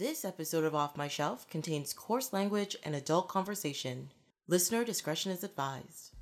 This episode of Off My Shelf contains coarse language and adult conversation. Listener discretion is advised.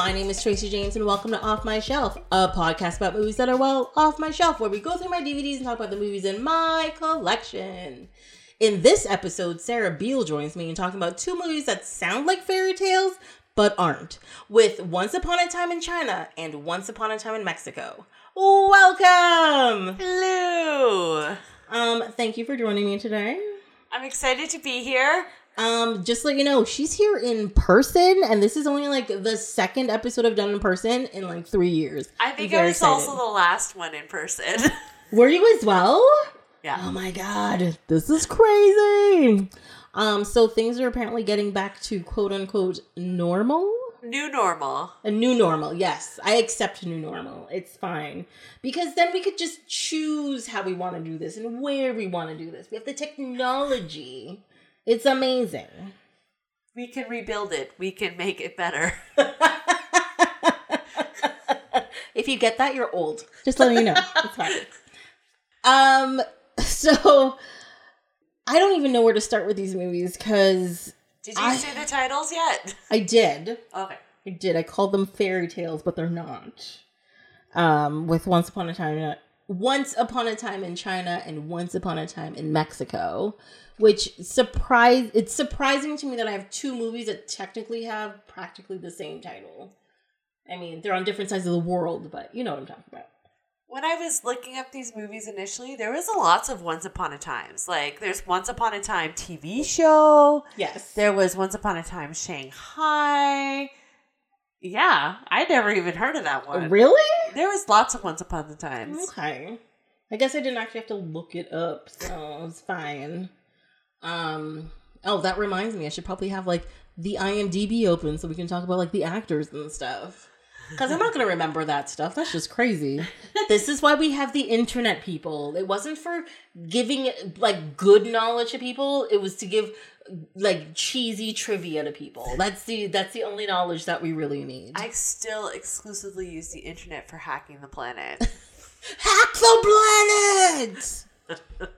My name is Tracy James, and welcome to Off My Shelf, a podcast about movies that are well off my shelf, where we go through my DVDs and talk about the movies in my collection. In this episode, Sarah Beal joins me in talking about two movies that sound like fairy tales but aren't, with Once Upon a Time in China and Once Upon a Time in Mexico. Welcome! Hello. Um, thank you for joining me today. I'm excited to be here. Um, just let you know, she's here in person, and this is only like the second episode I've done in person in like three years. I think I was excited. also the last one in person. Were you as well? yeah. Oh my god, this is crazy. Um, so things are apparently getting back to quote unquote normal. New normal. A new normal, yes. I accept new normal. It's fine. Because then we could just choose how we want to do this and where we want to do this. We have the technology. It's amazing. We can rebuild it. We can make it better. if you get that, you're old. Just letting you know. It's fine. Um, so I don't even know where to start with these movies because Did you I- say the titles yet? I did. Okay. I did. I called them fairy tales, but they're not. Um, with Once Upon a Time, Once Upon a Time in China, and Once Upon a Time in Mexico, which surprise. It's surprising to me that I have two movies that technically have practically the same title. I mean, they're on different sides of the world, but you know what I'm talking about. When I was looking up these movies initially, there was a lots of Once Upon a Times. Like there's Once Upon a Time TV show. Yes. There was Once Upon a Time Shanghai. Yeah, I never even heard of that one. Really? There was lots of Once Upon a Times. Okay. I guess I didn't actually have to look it up, so it's fine. Um. Oh, that reminds me. I should probably have like the IMDb open so we can talk about like the actors and stuff. Because I'm not gonna remember that stuff. That's just crazy. this is why we have the internet, people. It wasn't for giving like good knowledge to people. It was to give like cheesy trivia to people. That's the that's the only knowledge that we really need. I still exclusively use the internet for hacking the planet. Hack the planet!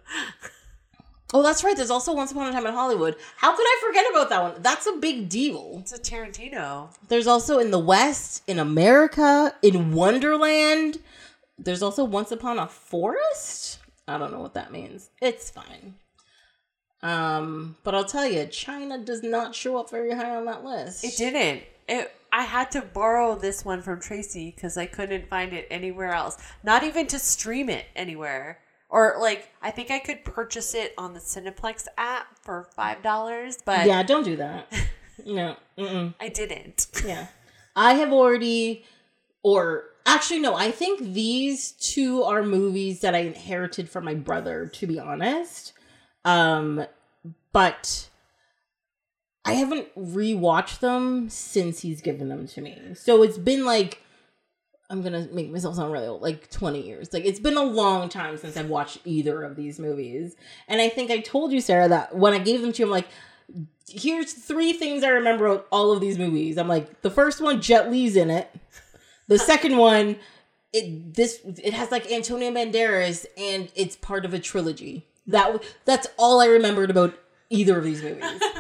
oh, that's right. There's also Once Upon a Time in Hollywood. How could I forget about that one? That's a big deal. it's a Tarantino. There's also in the West, in America, in Wonderland. There's also Once Upon a Forest. I don't know what that means. It's fine. Um, but I'll tell you, China does not show up very high on that list. It didn't. It. I had to borrow this one from Tracy because I couldn't find it anywhere else. Not even to stream it anywhere. Or like, I think I could purchase it on the Cineplex app for five dollars, but Yeah, don't do that. no. Mm-mm. I didn't. Yeah. I have already, or actually, no, I think these two are movies that I inherited from my brother, to be honest. Um, but I haven't rewatched them since he's given them to me. So it's been like, I'm gonna make myself sound really old, like 20 years. Like it's been a long time since I've watched either of these movies. And I think I told you, Sarah, that when I gave them to you, I'm like, here's three things I remember of all of these movies. I'm like, the first one, Jet Li's in it. The second one, it this it has like Antonio Banderas, and it's part of a trilogy. That w- that's all I remembered about either of these movies.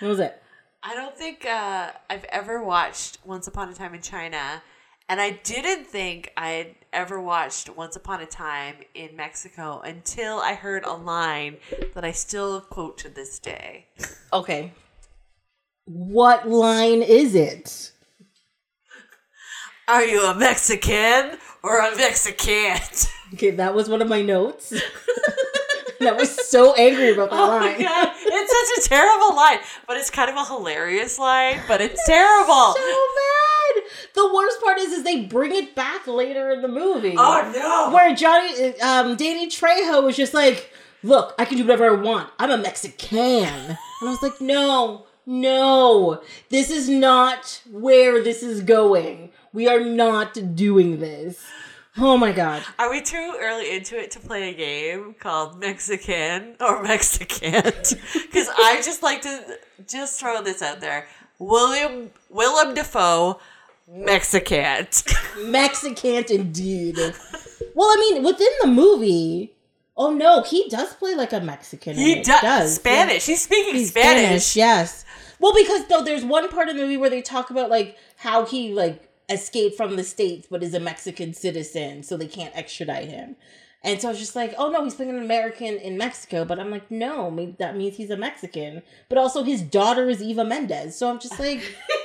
What was it? I don't think uh, I've ever watched Once Upon a Time in China, and I didn't think I'd ever watched Once Upon a Time in Mexico until I heard a line that I still quote to this day. Okay. What line is it? Are you a Mexican or a Mexican? Okay, that was one of my notes. I was so angry about that Oh my line. god, it's such a terrible line, but it's kind of a hilarious line, but it's terrible. So bad. The worst part is, is they bring it back later in the movie. Oh no! Where Johnny, um, Danny Trejo was just like, "Look, I can do whatever I want. I'm a Mexican," and I was like, "No, no, this is not where this is going. We are not doing this. Oh my god. Are we too early into it to play a game called Mexican or Mexican? Because I just like to just throw this out there. William Willem Defoe, Mexican. Mexican indeed. Well, I mean, within the movie, oh no, he does play like a Mexican. He it. does, Spanish. He's speaking He's Spanish. yes. Well, because though there's one part of the movie where they talk about like how he like escaped from the states, but is a Mexican citizen, so they can't extradite him. And so I was just like, oh no, he's playing an American in Mexico. But I'm like, no, maybe that means he's a Mexican. But also his daughter is Eva Mendes. So I'm just like,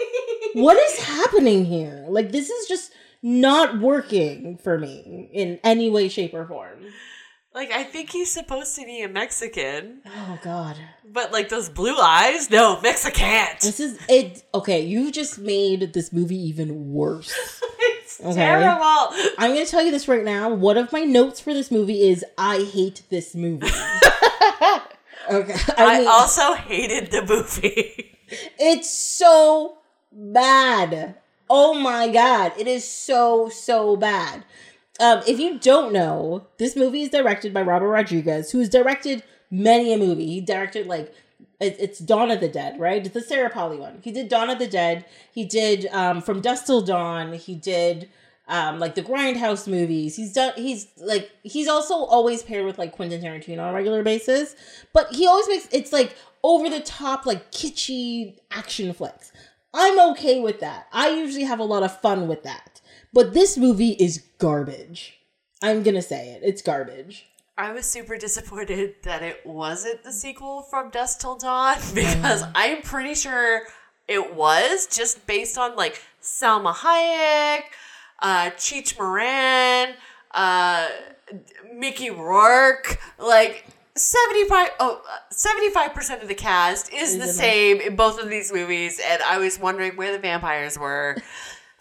what is happening here? Like this is just not working for me in any way, shape, or form. Like I think he's supposed to be a Mexican, Oh God. but like those blue eyes, no, Mexican. This is it. Okay, you just made this movie even worse. it's Okay. terrible. I'm gonna tell you this right now. One of my notes for this movie is I hate this movie. okay, I, I mean, also hated the movie. it's so bad. Oh my god, it is so so bad. Um, if you don't know, this movie is directed by Robert Rodriguez, who has directed many a movie. He directed like it's Dawn of the Dead, right? It's the Sarah Polley one. He did Dawn of the Dead. He did um, From Dusk Till Dawn. He did um, like the Grindhouse movies. He's done. He's like he's also always paired with like Quentin Tarantino on a regular basis. But he always makes it's like over the top, like kitschy action flicks. I'm okay with that. I usually have a lot of fun with that. But this movie is garbage. I'm gonna say it. It's garbage. I was super disappointed that it wasn't the sequel from Dusk Till Dawn because I'm pretty sure it was just based on like Salma Hayek, uh, Cheech Marin, uh, Mickey Rourke, like 75 oh, uh, 75% of the cast is, Is the- same in both of these movies and I was wondering where the vampires were.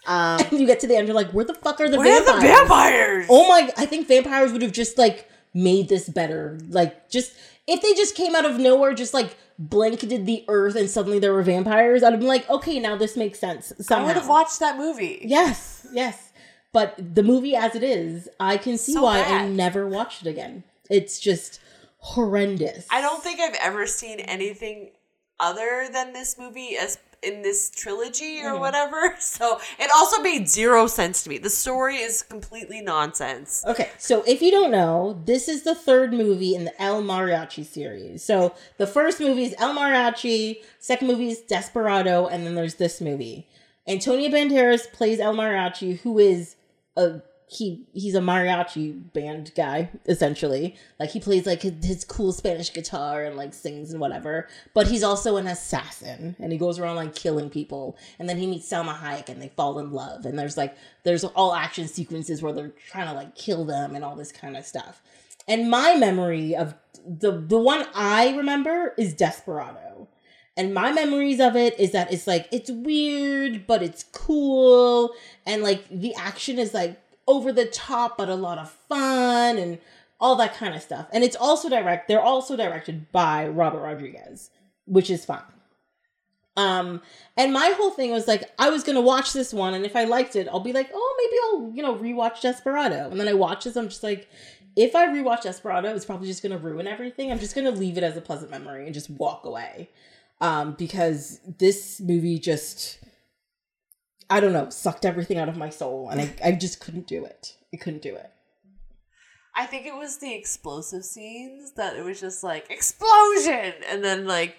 Um, you get to the end, you're like, where the fuck are the vampires? where are the vampires? Oh my! I think vampires would have just like made this better. Like, just if they just came out of nowhere, just like blanketed the earth, and suddenly there were vampires, I'd have been like, okay, now this makes sense. I would have watched that movie. Yes, yes. But the movie as it is, I can see So why I never watched it again. It's just horrendous. I don't think I've ever seen anything other than this movie as in this trilogy or mm-hmm. whatever. So it also made zero sense to me. The story is completely nonsense. Okay, so if you don't know, this is the third movie in the El Mariachi series. So the first movie is El Mariachi, second movie is Desperado, and then there's this movie. Antonio Banderas plays El Mariachi, who is a he he's a mariachi band guy essentially. Like he plays like his, his cool Spanish guitar and like sings and whatever. But he's also an assassin and he goes around like killing people. And then he meets Salma Hayek and they fall in love. And there's like there's all action sequences where they're trying to like kill them and all this kind of stuff. And my memory of the the one I remember is Desperado. And my memories of it is that it's like it's weird, but it's cool, and like the action is like over the top, but a lot of fun and all that kind of stuff. And it's also direct. They're also directed by Robert Rodriguez, which is fine. Um, and my whole thing was like, I was gonna watch this one, and if I liked it, I'll be like, oh, maybe I'll, you know, rewatch Desperado. And then I watch this, I'm just like, if I rewatch Desperado, it's probably just gonna ruin everything. I'm just gonna leave it as a pleasant memory and just walk away. Um, because this movie just, I don't know, sucked everything out of my soul, and I, I just couldn't do it. I couldn't do it. I think it was the explosive scenes that it was just like explosion and then like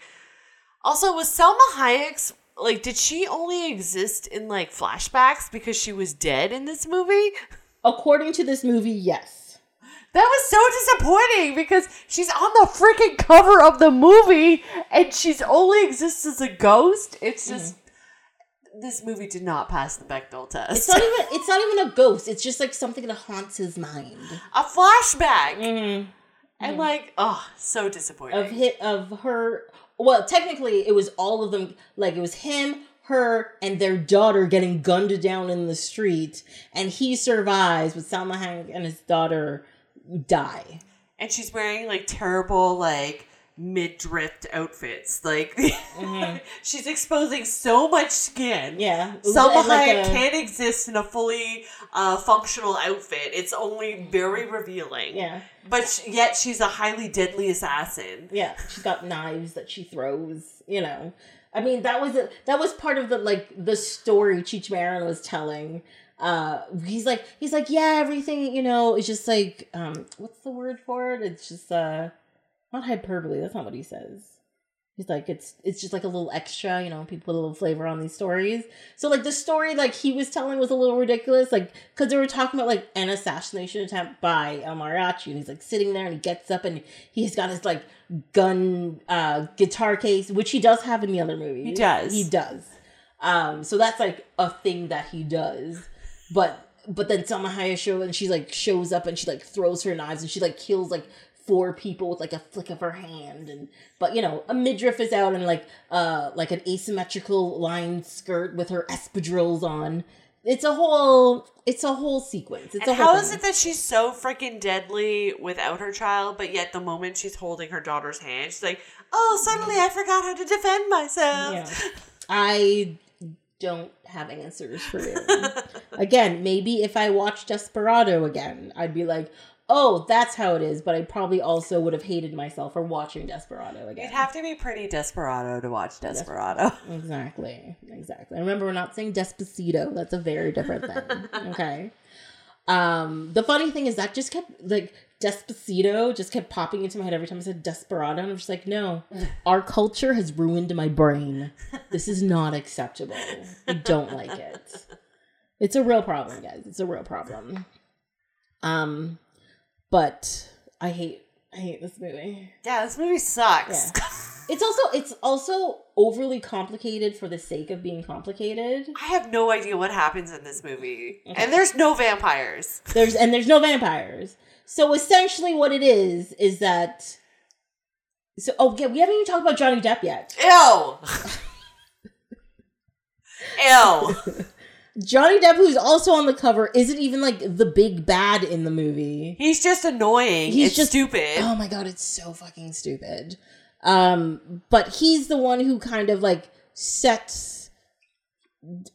also was Salma Hayek's like did she only exist in like flashbacks because she was dead in this movie? According to this movie, yes. That was so disappointing because she's on the freaking cover of the movie and she's only exists as a ghost. It's just mm-hmm. This movie did not pass the Bechdel test. It's not even. It's not even a ghost. It's just like something that haunts his mind. a flashback. Mm-hmm. And like, oh, so disappointing. Of hit of her. Well, technically, it was all of them. Like it was him, her, and their daughter getting gunned down in the street, and he survives, but Salma Hayek and his daughter die. and she's wearing like terrible like midriff outfits. Like she's exposing so much skin. Yeah. Salma And, like, Hayek a- can't exist in a fully uh, functional outfit. It's only very revealing. Yeah. But sh- yet she's a highly deadly assassin. Yeah, she's got knives that she throws. You know, I mean that was a, that was part of the like the story Cheech Marin was telling. Uh, he's like he's like yeah, everything you know is just like um, what's the word for it? It's just uh, not hyperbole. That's not what he says. He's like it's it's just like a little extra, you know. People put a little flavor on these stories. So like the story like he was telling was a little ridiculous, like because they were talking about like an assassination attempt by El Mariachi, and he's like sitting there and he gets up and he's got his like gun uh guitar case, which he does have in the other movie. He does. He does. Um, so that's like a thing that he does, but but then Salma Hayek show and she like shows up and she like throws her knives and she like kills like four people with like a flick of her hand and but you know a midriff is out and like uh like an asymmetrical lined skirt with her espadrilles on it's a whole it's a whole sequence it's And a whole how is it that she's so freaking deadly without her child, but yet the moment she's holding her daughter's hand, she's like, "Oh, suddenly I forgot how to defend myself." Yeah. I don't have answers for you. again, maybe if I watched Desperado again, I'd be like, oh, that's how it is. But I probably also would have hated myself for watching Desperado again. You'd have to be pretty desperado to watch Desperado. Exactly. Exactly. And remember, we're not saying Despacito. That's a very different thing. okay. Um, the funny thing is that just kept like Despacito just kept popping into my head every time I said Desperado, and I'm just like, no, our culture has ruined my brain. This is not acceptable. I don't like it. It's a real problem, guys. It's a real problem. Um, but I hate I hate this movie. Yeah, this movie sucks. It's also it's also overly complicated for the sake of being complicated. I have no idea what happens in this movie, and there's no vampires. There's and there's no vampires. So essentially, what it is is that. So oh yeah, we haven't even talked about Johnny Depp yet. Ew. Ew. Johnny Depp, who's also on the cover, isn't even like the big bad in the movie. He's just annoying. He's it's just- stupid. Oh my god, it's so fucking stupid. Um, but he's the one who kind of like sets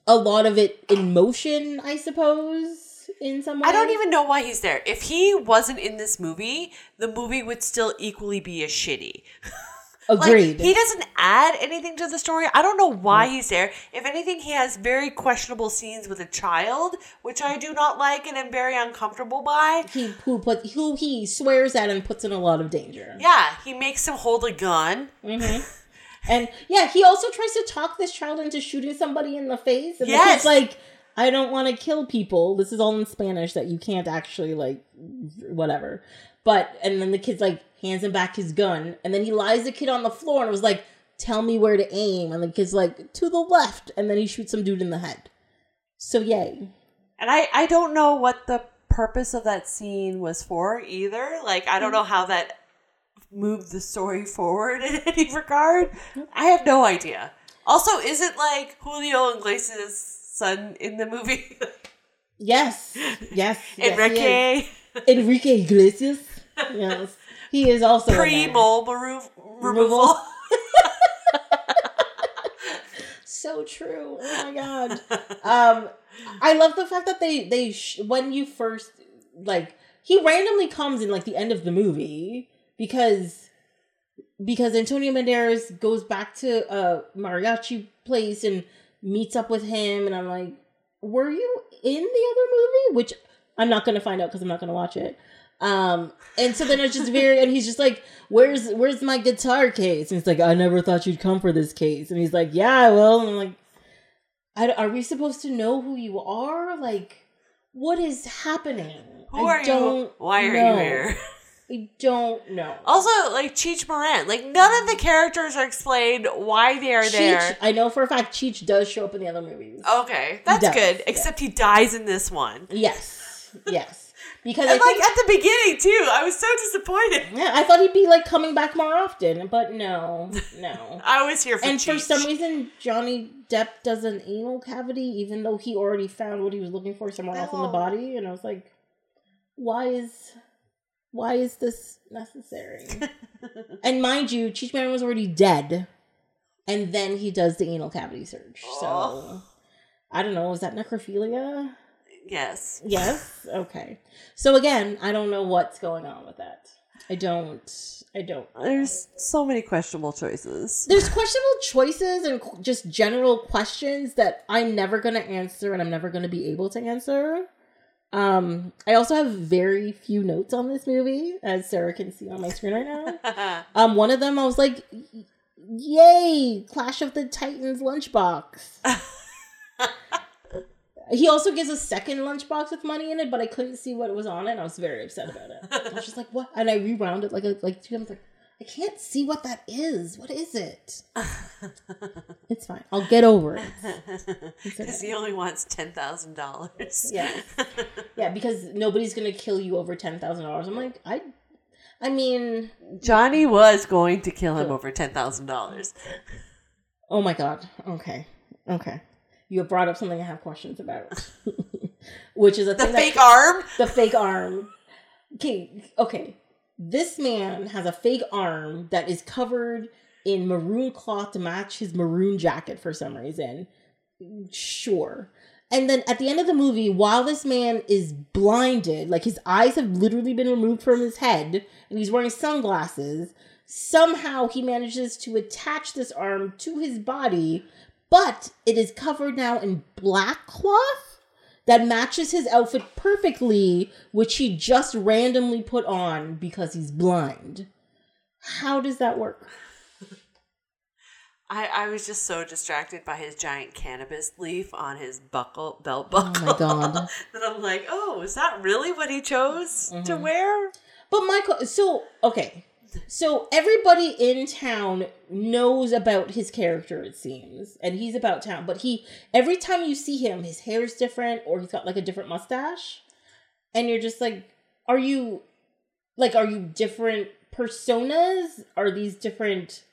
a lot of it in motion, I suppose, in some way. I don't even know why he's there. If he wasn't in this movie, the movie would still equally be a shitty. Like, agreed. he doesn't add anything to the story. I don't know why he's there. If anything, he has very questionable scenes with a child, which I do not like and am very uncomfortable by. he who put who he swears at and puts in a lot of danger. Yeah, he makes him hold a gun. Mm-hmm. And yeah, he also tries to talk this child into shooting somebody in the face. And Yes. like, I don't want to kill people. This is all in Spanish that you can't actually like whatever. But and then the kid's like hands him back his gun, and then he lies the kid on the floor and was like, Tell me where to aim. And the kid's like, to the left, and then he shoots some dude in the head. So yay. And I, I don't know what the purpose of that scene was for either. Like, I don't know how that moved the story forward in any regard. I have no idea. Also, is it like Julio Iglesias' son in the movie? Yes. Yes. yes. Enrique? Enrique Iglesias. Yes. He is also Pre mole remo- removal. Removal. so true. Oh my god. Um, I love the fact that they they sh- when you first like he randomly comes in like the end of the movie because because Antonio Banderas goes back to a mariachi place and meets up with him, and I'm like, were you in the other movie? Which I'm not gonna find out because I'm not gonna watch it. Um, and so then it's just very, and he's just like, "Where's where's my guitar case?" And he's like, "I never thought you'd come for this case." And he's like, "Yeah, I will." And I'm like, I, "Are we supposed to know who you are? Like, what is happening?" Who I are don't Why are know. you here? I don't know. Also, like Cheech Marin, like none of the characters are explained why they are there. I know for a fact Cheech does show up in the other movies. Okay, that's good. yeah. Except he dies in this one. Yes, yes, because I like think at the beginning too, I was so disappointed. yeah, I thought he'd be like coming back more often, but no, no. I was here for and for some reason, Johnny Depp does an anal cavity, even though he already found what he was looking for somewhere else in the oh. body. And I was like, why is, why is this necessary? and mind you, Cheech Marin was already dead, and then he does the anal cavity search. So Oh. I don't know. Is that necrophilia? Yes. Yes. Okay. So again, I don't know what's going on with that. I don't. I don't. There's so many questionable choices. There's questionable choices and just general questions that I'm never going to answer and I'm never going to be able to answer. Um, I also have very few notes on this movie, as Sarah can see on my screen right now. Um, one of them I was like, "Yay, Clash of the Titans lunchbox." he also gives a second lunchbox with money in it, but I couldn't see what was on it. and I was very upset about it. I was just like, "What?" And I rewound it like a, like two times. Like, I can't see what that is. What is it? it's fine. I'll get over it. Because okay. he only wants ten thousand dollars. Yeah. Yeah, because nobody's gonna kill you over ten thousand dollars. I'm like, I, I mean, Johnny was going to kill him over ten thousand dollars. oh my god. Okay, okay. You have brought up something I have questions about, which is a The fake that, arm. the fake arm. Okay, okay. This man has a fake arm that is covered in maroon cloth to match his maroon jacket for some reason. Sure. And then at the end of the movie, while this man is blinded, like his eyes have literally been removed from his head, and he's wearing sunglasses, somehow he manages to attach this arm to his body, but it is covered now in black cloth that matches his outfit perfectly, which he just randomly put on because he's blind. How does that work? I, I was just so distracted by his giant cannabis leaf on his buckle belt buckle. Oh my God. that I'm like, oh, is that really what he chose to Mm-hmm. wear? But Michael, so okay, so everybody in town knows about his character, it seems, and he's about town. But he, every time you see him, his hair is different, or he's got like a different mustache, and you're just like, are you, like, are you different personas? Are these different?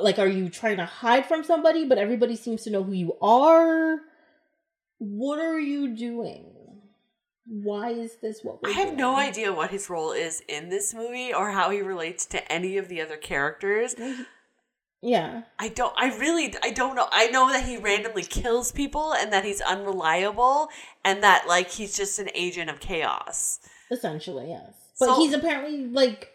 Like, are you trying to hide from somebody, but everybody seems to know who you are? What are you doing? Why is this what we're I have doing? no idea what his role is in this movie or how he relates to any of the other characters. Yeah. I don't I really I don't know. I know that he randomly kills people and that he's unreliable and that like he's just an agent of chaos. Essentially, yes. But So- he's apparently like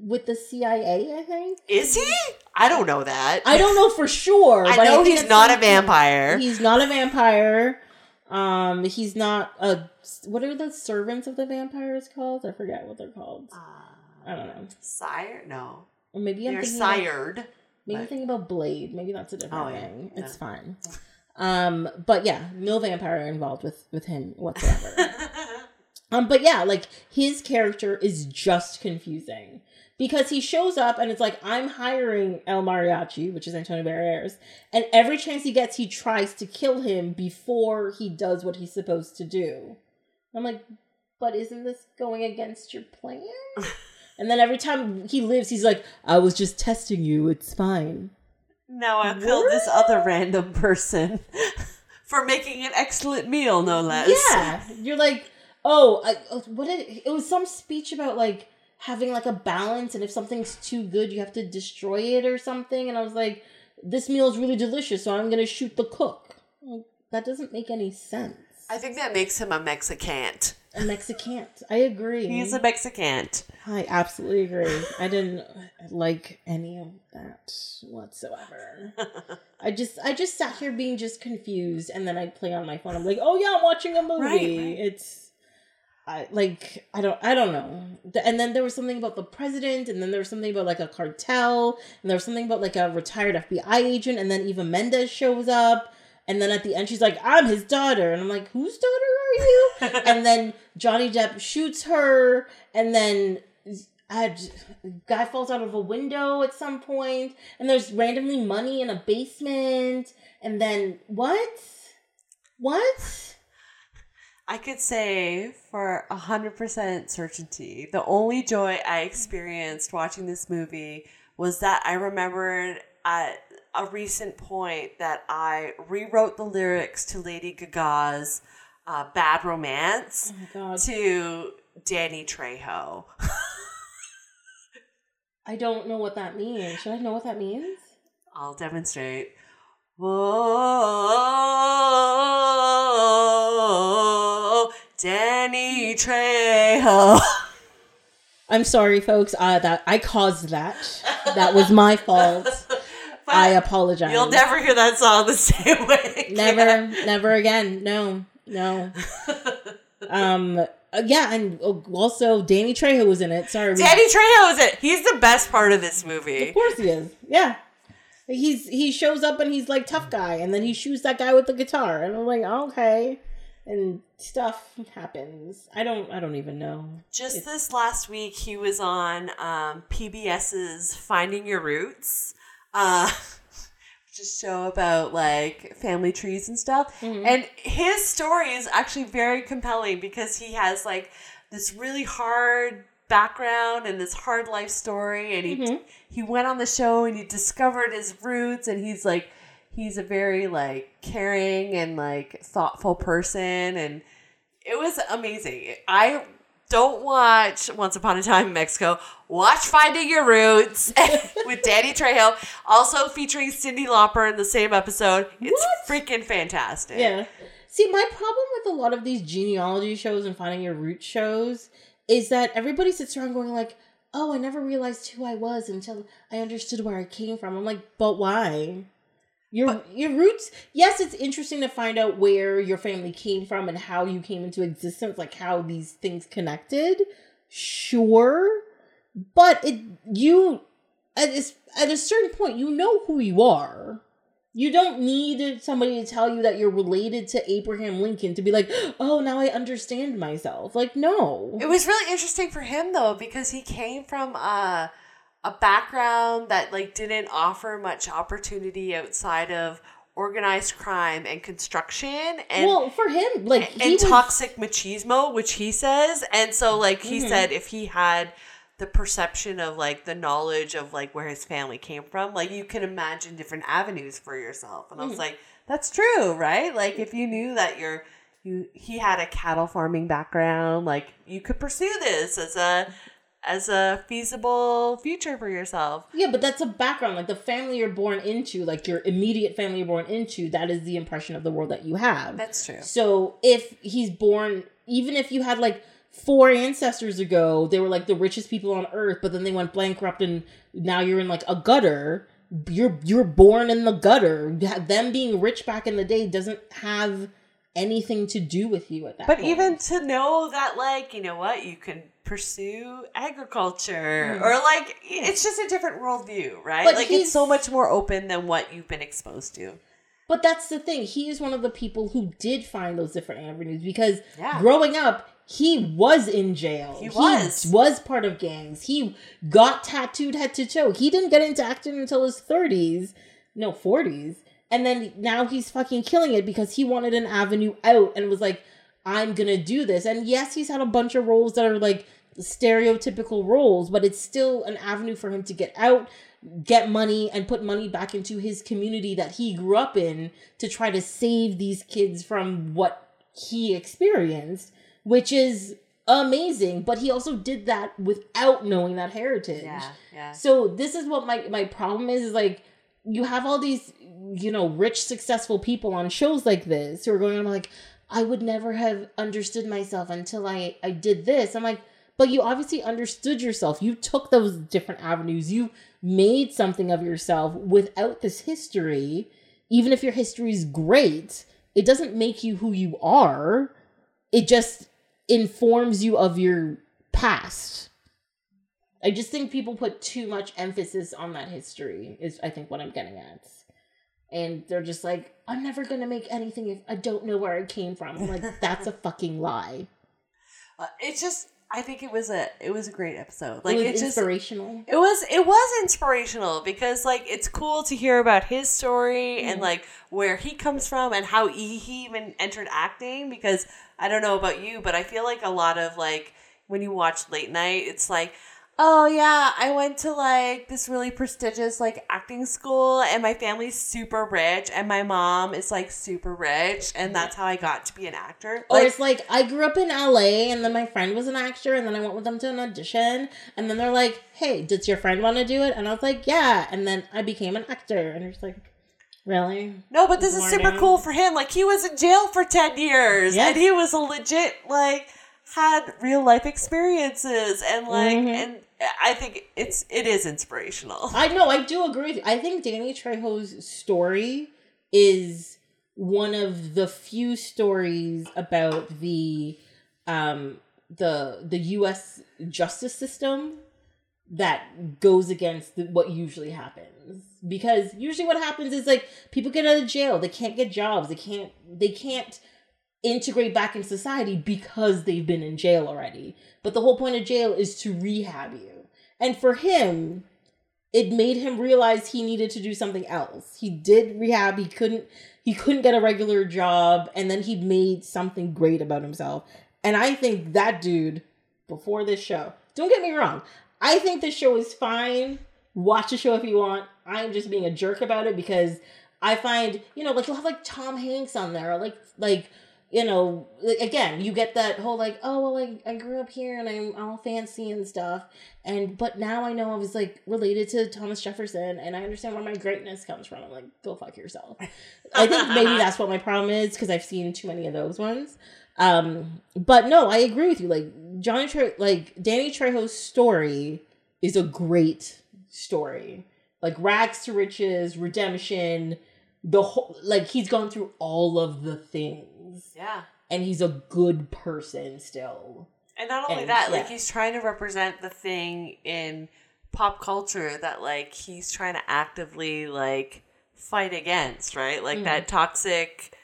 with the CIA, I think. Is he? I don't know that. I don't know for sure. I know think he's not a vampire. He's not a vampire. Um, he's not a. What are the servants of the vampires called? I forget what they're called. I don't know. Sire? No. Or maybe I'm They're thinking. About, sired. maybe I'm but- thinking about Blade. Maybe that's a different Oh, yeah. thing. Yeah. It's fine. Um, but yeah, no vampire involved with with him whatsoever. Um, but yeah, like his character is just confusing because he shows up and it's like I'm hiring El Mariachi, which is Antonio Barriers, and every chance he gets, he tries to kill him before he does what he's supposed to do. I'm like, but isn't this going against your plan? and then every time he lives, he's like, I was just testing you. It's fine. Now I killed this other random person for making an excellent meal, no less. Yeah, you're like, oh, I, what did it was some speech about like having like a balance, and if something's too good, you have to destroy it or something. And I was like, this meal is really delicious, so I'm gonna shoot the cook. Like, that doesn't make any sense. I think that makes him a Mexicant. A Mexican. I agree. He's a Mexicant. I absolutely agree. I didn't like any of that whatsoever. I just I just sat here being just confused and then I'd play on my phone. I'm like, "Oh yeah, I'm watching a movie." Right, right. It's I like I don't I don't know. And then there was something about the president and then there was something about like a cartel and there was something about like a retired FBI agent and then Eva Mendes shows up and then at the end she's like, "I'm his daughter." And I'm like, "Whose daughter are you?" and then Johnny Depp shoots her, and then a guy falls out of a window at some point, and there's randomly money in a basement, and then what? What? I could say for a hundred percent certainty, the only joy I experienced watching this movie was that I remembered at a recent point that I rewrote the lyrics to Lady Gaga's uh, "Bad Romance" Oh to Danny Trejo. I don't know what that means. Should I know what that means? I'll demonstrate. Whoa, Danny Trejo. I'm sorry, folks. Uh, that I caused that. That was my fault. I apologize. You'll never hear that song the same way. again. never, never again. No, no. Um. uh, yeah, and uh, also Danny Trejo was in it. Sorry, Danny Trejo is it. He's the best part of this movie. Of course he is. Yeah. He's he shows up and he's like tough guy, and then he shoots that guy with the guitar, and I'm like, okay, and stuff happens. I don't I don't even know. Just this last week, he was on um, PBS's Finding Your Roots, uh, a show about like family trees and stuff. And his story is actually very compelling because he has like this really hard background and this hard life story, and he mm-hmm. he went on the show and he discovered his roots, and he's like he's a very like caring and like thoughtful person and it was amazing. I don't watch Once Upon a Time in Mexico. Watch Finding Your Roots with Danny Trejo, also featuring Cyndi Lauper in the same episode. It's freaking fantastic. Yeah. See, my problem with a lot of these genealogy shows and finding your root shows is that everybody sits around going like, "Oh, I never realized who I was until I understood where I came from." I'm like, "But why?" Your your roots, yes, it's interesting to find out where your family came from and how you came into existence, like how these things connected. Sure, but it you at this, at a certain point you know who you are. You don't need somebody to tell you that you're related to Abraham Lincoln to be like, "Oh, now I understand myself." Like, no. It was really interesting for him though because he came from a a background that like didn't offer much opportunity outside of organized crime and construction and well, for him, like he and was, toxic machismo, which he says. And so, like, he Mm-hmm. said if he had the perception of like the knowledge of like where his family came from, like, you can imagine different avenues for yourself. And I Mm. was like, that's true, right? Like, if you knew that you're, you, he had a cattle farming background, like, you could pursue this as a, as a feasible future for yourself. Yeah, but that's a background. Like the family you're born into, like your immediate family you're born into, that is the impression of the world that you have. That's true. So if he's born, even if you had like four ancestors ago, they were like the richest people on earth, but then they went bankrupt and now you're in like a gutter. You're you're born in the gutter. Them being rich back in the day doesn't have anything to do with you at that. But point. even to know that, like, you know what, you can pursue agriculture mm-hmm. or like it's just a different worldview, right? But like it's so much more open than what you've been exposed to. But that's the thing. He is one of the people who did find those different avenues because Yeah. growing up, he was in jail. He was. was part of gangs. He got tattooed head to toe. He didn't get into acting until his 30s, no, 40s. And then now he's fucking killing it because he wanted an avenue out and was like, I'm gonna do this. And yes, he's had a bunch of roles that are like stereotypical roles, but it's still an avenue for him to get out, get money, and put money back into his community that he grew up in to try to save these kids from what he experienced, which is amazing. But he also did that without knowing that heritage. yeah. yeah. So this is what my my problem is, is like you have all these you know rich successful people on shows like this who are going on like I would never have understood myself until I I did this. I'm like but you obviously understood yourself. You took those different avenues. You made something of yourself without this history. Even if your history is great, it doesn't make you who you are. It just informs you of your past. I just think people put too much emphasis on that history, is I think what I'm getting at. And they're just like, I'm never gonna make anything if I don't know where I came from. I'm like, that's a fucking lie. Uh, it's just I think it was a it was a great episode. Like it was it's just inspirational. it was it was inspirational because like it's cool to hear about his story and like where he comes from and how he, he even entered acting because I don't know about you but I feel like a lot of like when you watch late night it's like Oh yeah, I went to like this really prestigious like acting school and my family's super rich and my mom is like super rich and that's how I got to be an actor. Or Like it's like I grew up in LA and then my friend was an actor and then I went with them to an audition and then they're like, "Hey, does your friend want to do it?" And I was like, "Yeah." And then I became an actor and it's like, "Really?" no, but this is super cool for him. Like he was in jail for 10 years and he was a legit like had real life experiences and like Mhm. and I think it's it is inspirational. I know, I do agree with you. I think Danny Trejo's story is one of the few stories about the um the the US justice system that goes against the, what usually happens because usually what happens is like people get out of jail. They can't get jobs. They can't they can't integrate back in society because they've been in jail already. But the whole point of jail is to rehab you. And for him it made him realize he needed to do something else. He did rehab. He couldn't he couldn't get a regular job and then he made something great about himself. And i think that dude before this show don't get me wrong i think this show is fine. Watch the show if you want i'm just being a jerk about it because i find you know like you'll have like tom hanks on there or like like you know, like, again, you get that whole like, oh well, like I grew up here and I'm all fancy and stuff, and but now I know I was like related to Thomas Jefferson and I understand where my greatness comes from. I'm like, go fuck yourself. I think maybe that's what my problem is because I've seen too many of those ones. Um, but no, I agree with you. Like Johnny Tre- like Danny Trejo's story is a great story. Like rags to riches, redemption, the whole like he's gone through all of the things Yeah. and he's a good person still. And not only And, that, like he's trying to represent the thing in pop culture that like he's trying to actively like fight against, right? Like Mm-hmm. that toxic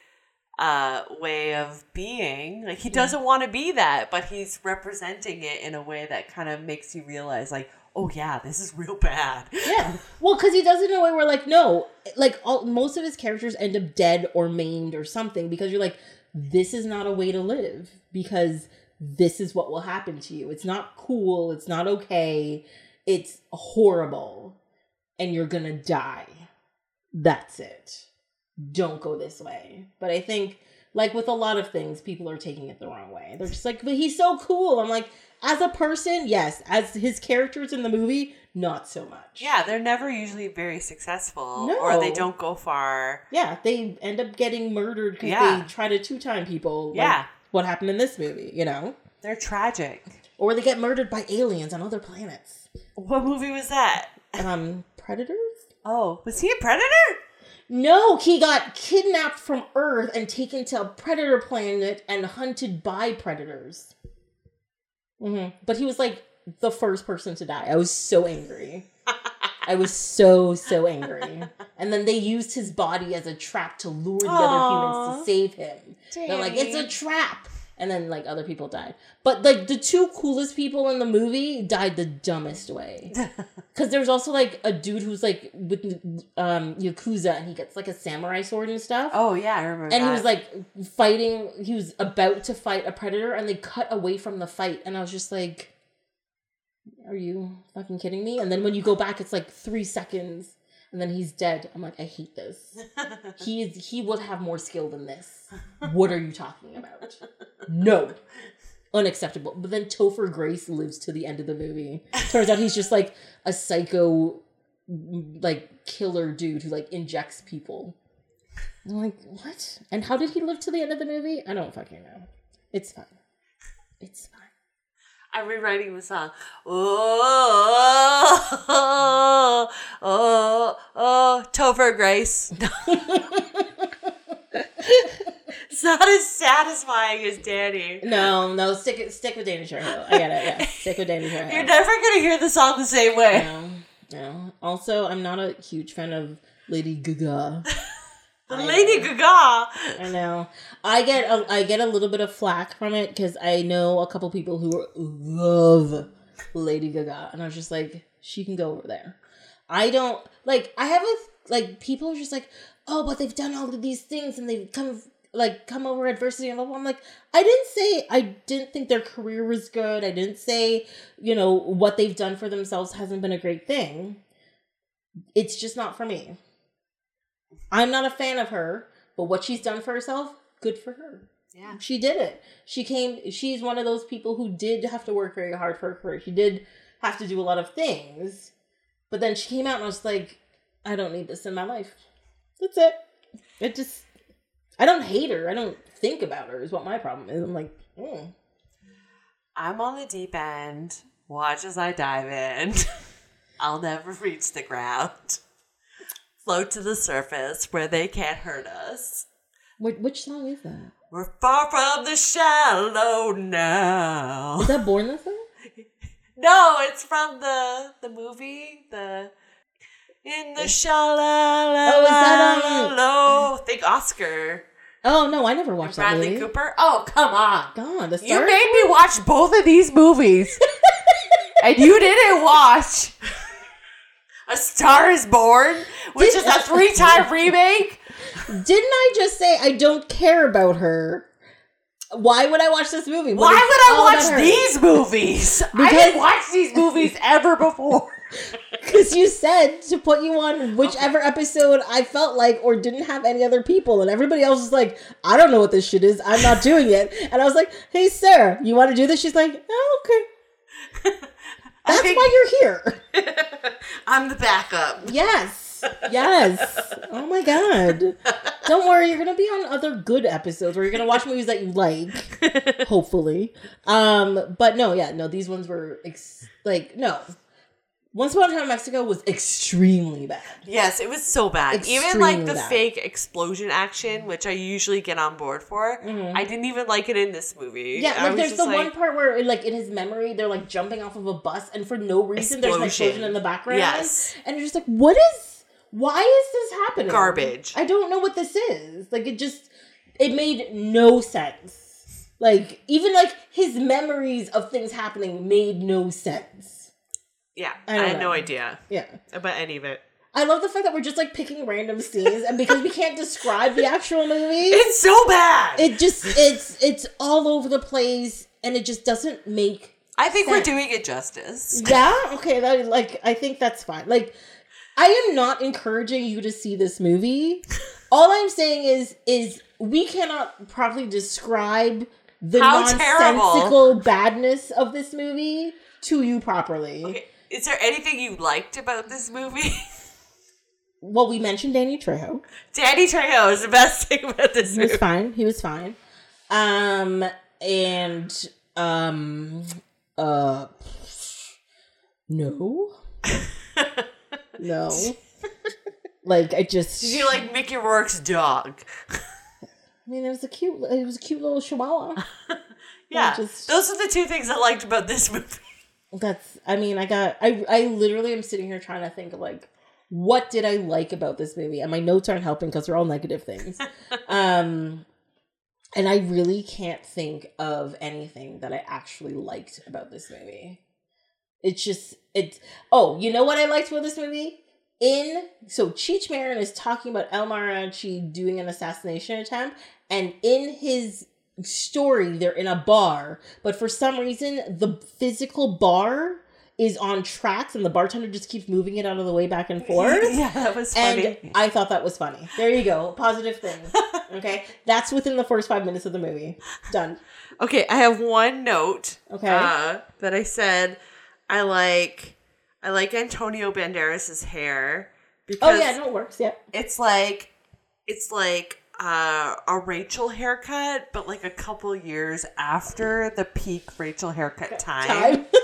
uh way of being. Like he doesn't want to be that, but he's representing it in a way that kind of makes you realize like, oh yeah, this is real bad. Yeah. Well, because he does it in a way where, like, no, like, all, most of his characters end up dead or maimed or something because you're like, this is not a way to live because this is what will happen to you. It's not cool. It's not okay. It's horrible. And you're going to die. That's it. Don't go this way. But I think, like, with a lot of things, people are taking it the wrong way. They're just like, but he's so cool. I'm like, as a person, yes. As his characters in the movie, not so much. Yeah, they're never usually very successful No. or they don't go far. Yeah, they end up getting murdered because Yeah. they try to two time people. like Yeah. what happened in this movie, you know? They're tragic. Or they get murdered by aliens on other planets. What movie was that? Um, predators? Oh, was he a predator? No, he got kidnapped from Earth and taken to a predator planet and hunted by predators. Hmm But he was like the first person to die. I was so angry. I was so so angry. And then they used his body as a trap to lure the other humans to save him. They're like, it's a trap. And then like other people died. But like the two coolest people in the movie died the dumbest way. Cause there's also like a dude who's like with um Yakuza and he gets like a samurai sword and stuff. Oh yeah, I remember. and he was like fighting he was about to fight a predator and they cut away from the fight and I was just like Are you fucking kidding me? And then when you go back it's like three seconds and then he's dead. I'm like, I hate this. He is he would have more skill than this. What are you talking about? No. Unacceptable. But then Topher Grace lives to the end of the movie. Turns out he's just like a psycho like killer dude who like injects people. I'm like, what? And how did he live to the end of the movie? I don't fucking know. It's fine. It's fine. I'm rewriting the song. Oh, oh, oh, oh, Topher Grace. it's not as satisfying as Danny. No, no, stick stick with Danny Trejo. I get it, yeah. Stick with Danny Trejo. You're never gonna hear the song the same way. No, no. Also, I'm not a huge fan of Lady Gaga. The I Lady. Gaga. I know. I get a, I get a little bit of flack from it because I know a couple people who love Lady Gaga, and I was just like, she can go over there. I don't like. I have a like people are just like, oh, but they've done all of these things and they've come like come over adversity and blah, blah. I'm like, I didn't say I didn't think their career was good. I didn't say, you know, what they've done for themselves hasn't been a great thing. It's just not for me. I'm not a fan of her, but what she's done for herself, good for her. Yeah. She did it. She came she's one of those people who did have to work very hard for her career. She did have to do a lot of things. But then she came out and I was like, I don't need this in my life. That's it. It just I don't hate her. I don't think about her is what my problem is. I'm like, mm. I'm on the deep end. Watch as I dive in. I'll never reach the ground. Float to the surface where they can't hurt us. Which, which song is that? We're far from the shallow now. Is that Born This Way? No, it's from the the movie. The in the shallow. Oh, is that, um, low? Think Oscar. Oh no, I never watched that Bradley movie. Cooper. Oh, come on. God, You made me watch both of these movies. and you didn't watch A Star is Born, which is a three time remake. Didn't I just say I don't care about her? Why would I watch this movie? What Why would I watch these movies? I Because- didn't watch these movies ever before. Because you said to put you on whichever episode I felt like or didn't have any other people, and everybody else was like, I don't know what this shit is. I'm not doing it. And I was like, Hey, Sarah, you want to do this? She's like, Oh, okay. That's think- why you're here. I'm the backup. Yes. Yes. Oh my god. Don't worry, you're gonna be on other good episodes where you're gonna watch movies that you like. hopefully. Um, but no, yeah, no, these ones were ex- like no. Once Upon a Time in Mexico was extremely bad. Yes, it was so bad. even like the bad. fake explosion action, which I usually get on board for, I didn't even like it in this movie. Mm-hmm. Yeah, like there's the one part where like in his memory they're like jumping off of a bus and for no reason there's an Explosion. explosion in the background. Yes. And you're just like, what is why is this happening? Garbage. I don't know what this is. Like it just it made no sense. Like even like his memories of things happening made no sense. Yeah, I I, had know. no idea Yeah. about any of it. I love the fact that we're just like picking random scenes and because we can't describe the actual movie, It's so bad. it just it's it's all over the place and it just doesn't make I think we're doing it justice. Yeah, okay, that like I think that's fine. Like I am not encouraging you to see this movie. All I'm saying is is we cannot properly describe the How nonsensical badness of this movie to you properly. Okay, Is there anything you liked about this movie? Well, we mentioned Danny Trejo. Danny Trejo is the best thing about this movie. He was fine. He was fine. Um and um uh no. no. like I just Did you like Mickey Rourke's dog? I mean, it was a cute. It was a cute little chihuahua. Yeah, just- those are the two things I liked about this movie. That's. I mean, I got. I. I literally am sitting here trying to think of like, what did I like about this movie? And my notes aren't helping because they're all negative things. um, and I really can't think of anything that I actually liked about this movie. It's just it's. Oh, you know what I liked about this movie? In so Cheech Marin is talking about El Mariachi doing an assassination attempt, and in his story they're in a bar, but for some reason the physical bar is on tracks, and the bartender just keeps moving it out of the way back and forth. yeah, that was funny. And I thought that was funny. There you go. Positive thing. Okay. That's within the first five minutes of the movie. Done. okay, I have one note. Okay. uh, that I said I like. I like Antonio Banderas' hair because Oh yeah, no, it works. Yeah. it's like it's like uh, a Rachel haircut, but like a couple years after the peak Rachel haircut time. Time.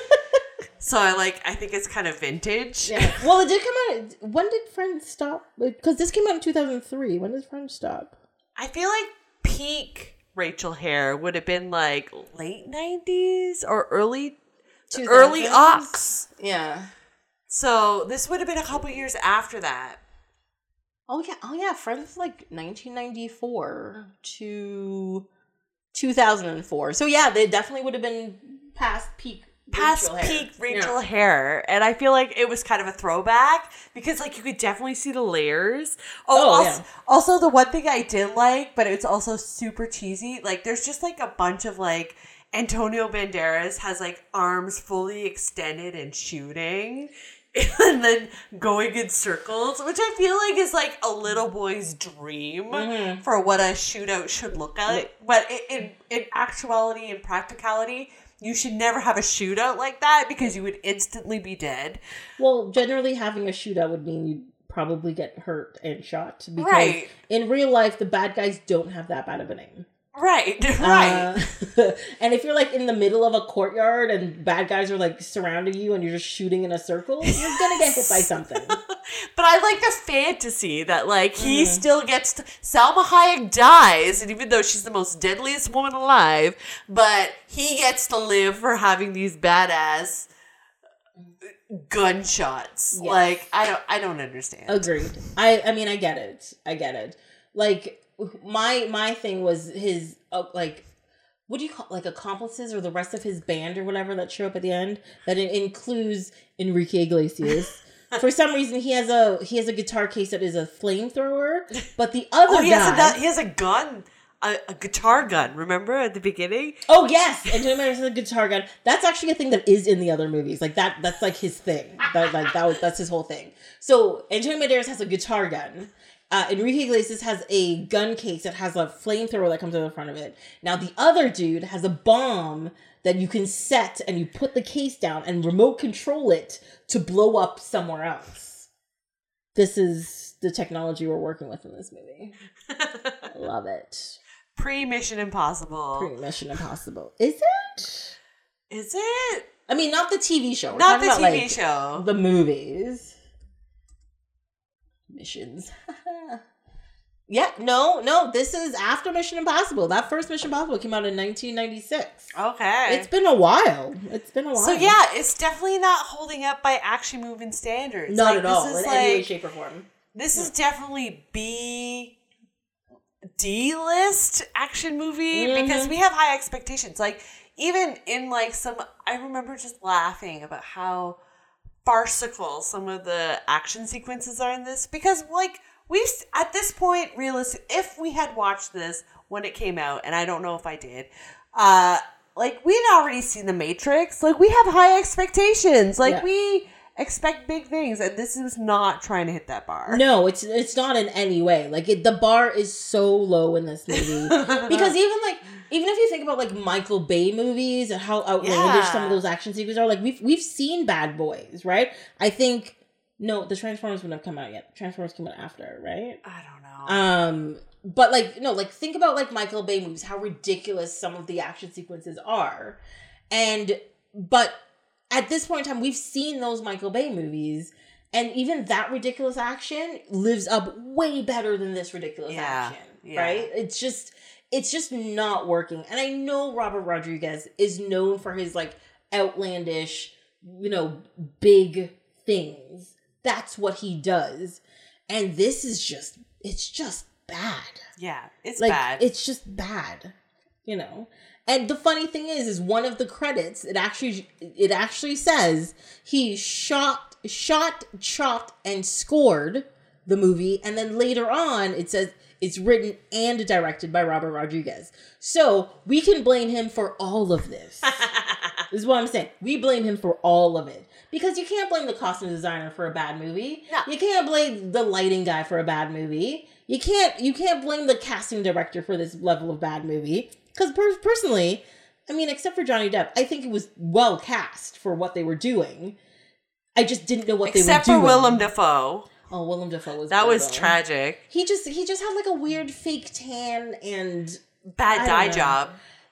So I like. I think it's kind of vintage. yeah. Well, it did come out. When did Friends stop? Because this came out in two thousand three. When did Friends stop? I feel like peak Rachel hair would have been like late nineties or early early 2000s? aughts. Yeah. So this would have been a couple years after that. Oh yeah. Oh yeah. Friends like nineteen ninety four mm. to two thousand and four. So yeah, they definitely would have been past peak past Rachel hair. peak Rachel Yeah. hair, and I feel like it was kind of a throwback because like you could definitely see the layers. Oh, Oh, also, yeah. also the one thing I did like, but it's also super cheesy. Like there's just like a bunch of like Antonio Banderas has like arms fully extended and shooting. And then going in circles, which I feel like is like a little boy's dream Mhm. for what a shootout should look like. But in in actuality and practicality, you should never have a shootout like that because you would instantly be dead. Well, generally having a shootout would mean you'd probably get hurt and shot because Right. in real life the bad guys don't have that bad of a name. Right, right. Uh, and if you're like in the middle of a courtyard and bad guys are like surrounding you and you're just shooting in a circle, you're gonna get hit by something. but I like the fantasy that like he Mm-hmm. still gets to Salma Hayek dies, and even though she's the most deadliest woman alive, but he gets to live for having these badass gunshots. Yes. Like I don't I don't understand. Agreed. I I mean I get it. I get it. Like my my thing was his uh, like what do you call like accomplices or the rest of his band or whatever that show up at the end that it includes Enrique Iglesias. For some reason, he has a he has a guitar case that is a flamethrower, but the other Oh, he has, guy. a, he has a gun, a, a guitar gun. Remember at the beginning? Oh yes, Antonio Banderas has a guitar gun. That's actually a thing that is in the other movies. Like that. That's like his thing. That like that. Was, that's his whole thing. So Antonio Banderas has a guitar gun. Uh, Enrique Iglesias has a gun case that has a flamethrower that comes out the front of it. Now the other dude has a bomb that you can set and you put the case down and remote control it to blow up somewhere else. This is the technology we're working with in this movie. I love it. Pre Mission Impossible. Pre Mission Impossible. Is it? Is it? I mean, not the TV show. We're Not the TV like, show. The movies. Missions. yeah, no, no. This is after Mission Impossible. That first Mission Impossible came out in 1996. okay. It's been a while. It's been a while. so yeah, it's definitely not holding up by action moving standards. Not Like, at this all. is In any way, like- shape, or form. This is definitely B D list action movie because Mhm. we have high expectations. Like even in like some I remember just laughing about how farcical some of the action sequences are in this because like we've at this point realistic if we had watched this when it came out and I don't know if I did uh like we'd already seen the matrix like we have high expectations like Yeah. we expect big things and this is not trying to hit that bar No, it's it's not in any way. Like it, the bar is so low in this movie because even like even if you think about like Michael Bay movies and how outlandish some of those action sequences are, like we've we've seen Bad Boys, right? I think no, the Transformers wouldn't have come out yet. Transformers came out after, right? I don't know. Um, but like no, like think about like Michael Bay movies, how ridiculous some of the action sequences are, and but at this point in time, we've seen those Michael Bay movies, and even that ridiculous action lives up way better than this ridiculous Yeah, action, yeah. right? It's just it's just not working, and I know Robert Rodriguez is known for his like outlandish, you know, big things. That's what he does. And this is just it's just bad. yeah, it's like bad. it's just bad. You know? And the funny thing is is one of the credits it actually it actually says he shot shot chopped and scored the movie and then later on it says it's written and directed by Robert Rodriguez. So, we can blame him for all of this. This is what I'm saying. We blame him for all of it. Because you can't blame the costume designer for a bad movie. No. You can't blame the lighting guy for a bad movie. You can't you can't blame the casting director for this level of bad movie. Because per- personally, I mean, except for Johnny Depp, I think it was well cast for what they were doing. I just didn't know what Except they were doing. Except for. Willem Dafoe. Oh, Willem Dafoe was That was tragic. He just he just had like a weird fake tan and Bad dye know. job.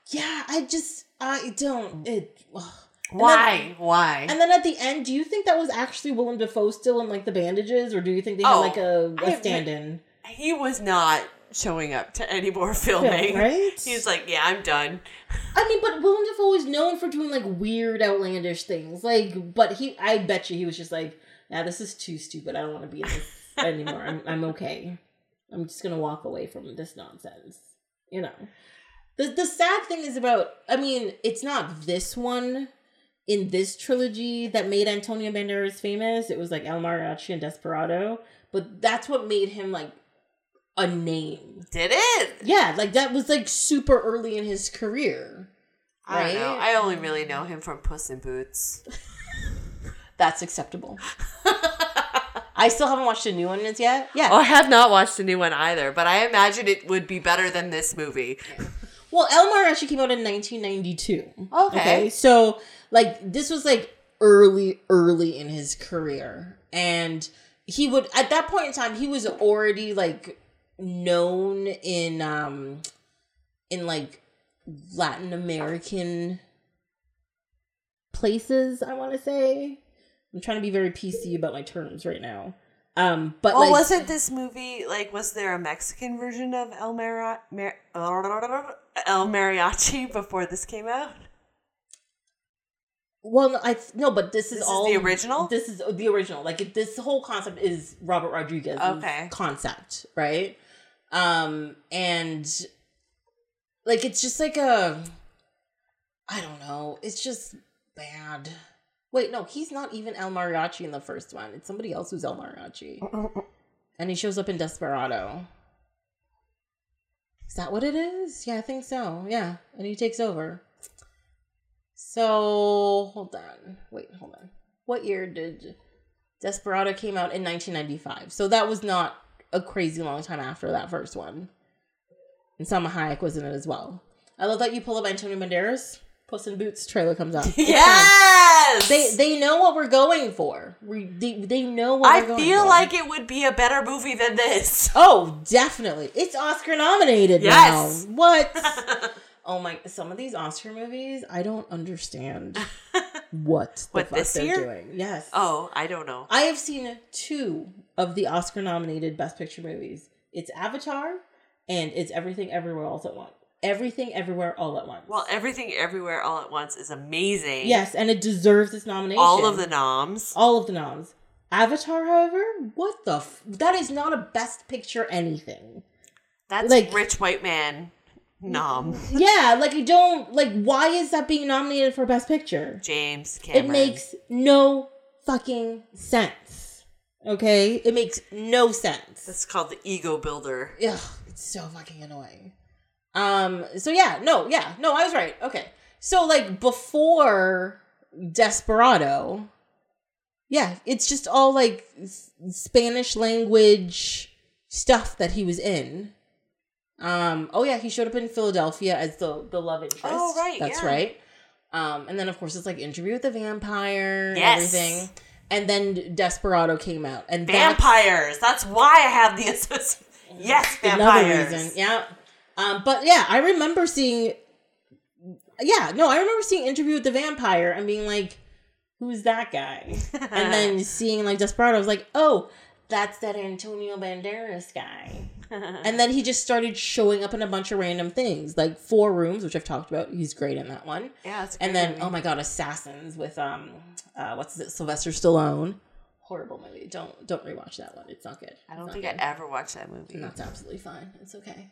yeah, I just I don't it. ugh. And Why? Why? And then at the end, do you think that was actually Willem Dafoe still in like the bandages, or do you think they had Oh, like a, have- stand-in? he was not showing up to any more filming. right? He's like, yeah, I'm done. I mean, but Willem Dafoe is known for doing like weird, outlandish things. Like, but he, I bet you, he was just like, "Yeah, this is too stupid. I don't want to be in this anymore. I'm, I'm okay. I'm just gonna walk away from this nonsense." You know. The the sad thing is about. I mean, it's not this one. in this trilogy that made Antonio Banderas famous. It was like El Mariachi and Desperado, but that's what made him like a name. Did it? Yeah, like that was like super early in his career. I don't know. I only really know him from Puss in Boots. That's acceptable. I still haven't watched the new one as yet. Yeah. Oh, I have not watched the new one either, but I imagine it would be better than this movie. Well, El actually came out in 1992. Okay. So, like, this was like early, early in his career. And he would, at that point in time, he was already like known in, um, in like Latin American places, I want to say. I'm trying to be very PC about my terms right now. Um, but Well, like, wasn't this movie like? Was there a Mexican version of El Mari- Mar- El Mariachi before this came out? Well, no, I no, but this is This is all the original? This is the original. Like this whole concept is Robert Rodriguez's Okay. concept, right? Um, and like it's just like a, I don't know. It's just bad. Wait, no, he's not even El Mariachi in the first one. It's somebody else who's El Mariachi, and he shows up in Desperado. Is that what it is? Yeah, I think so. Yeah, and he takes over. So hold on. Wait, hold on. What year did Desperado came out in 1995? So that was not a crazy long time after that first one. And Salma Hayek was in it as well. I love that you pull up Antonio Banderas. Puss in Boots trailer comes out. Yes. They they know what we're going for. We they, they know what I we're going feel for. like it would be a better movie than this. Oh, definitely. It's Oscar nominated Yes. now. What? oh my! Some of these Oscar movies, I don't understand what the What, fuck they're year? doing. Yes. oh, I don't know. I have seen two of the Oscar nominated Best Picture movies. It's Avatar, and it's Everything Everywhere All at Once. Everything Everywhere All at Once. Well, everything everywhere all at once is amazing. yes, and it deserves this nomination. all of the noms. all of the noms. Avatar, however, what the? F- that is not a Best Picture anything. That's like- rich white man nom. Yeah, like I don't like. Why is that being nominated for Best Picture? James Cameron. It makes no fucking sense. Okay, it makes no sense. That's called the ego builder. Ugh, it's so fucking annoying. Um. So yeah, no, yeah, no, I was right. Okay. So like before Desperado, yeah, it's just all like Spanish language stuff that he was in. Um. Oh yeah, he showed up in Philadelphia as the the love interest. Oh, right, That's yeah. right. Um. And then of course it's like Interview with the Vampire. and Yes. Everything. And then Desperado came out, and Vampires. That's why I have the association. Yes, another reason. Yeah. Um, but yeah, I remember seeing. Yeah, no, I remember seeing Interview with the Vampire and being like, "Who's that guy?" and then seeing like Desperado, I was like, "Oh, that's that Antonio Banderas guy." And then he just started showing up in a bunch of random things, like Four Rooms, which I've talked about. He's great in that one. yeah, it's And then, movie. oh my god, Assassins with um, uh, what's it, Sylvester Stallone. Horrible movie. Don't don't rewatch that one. It's not good. I don't think not I good. ever watched that movie. And that's absolutely fine. It's okay.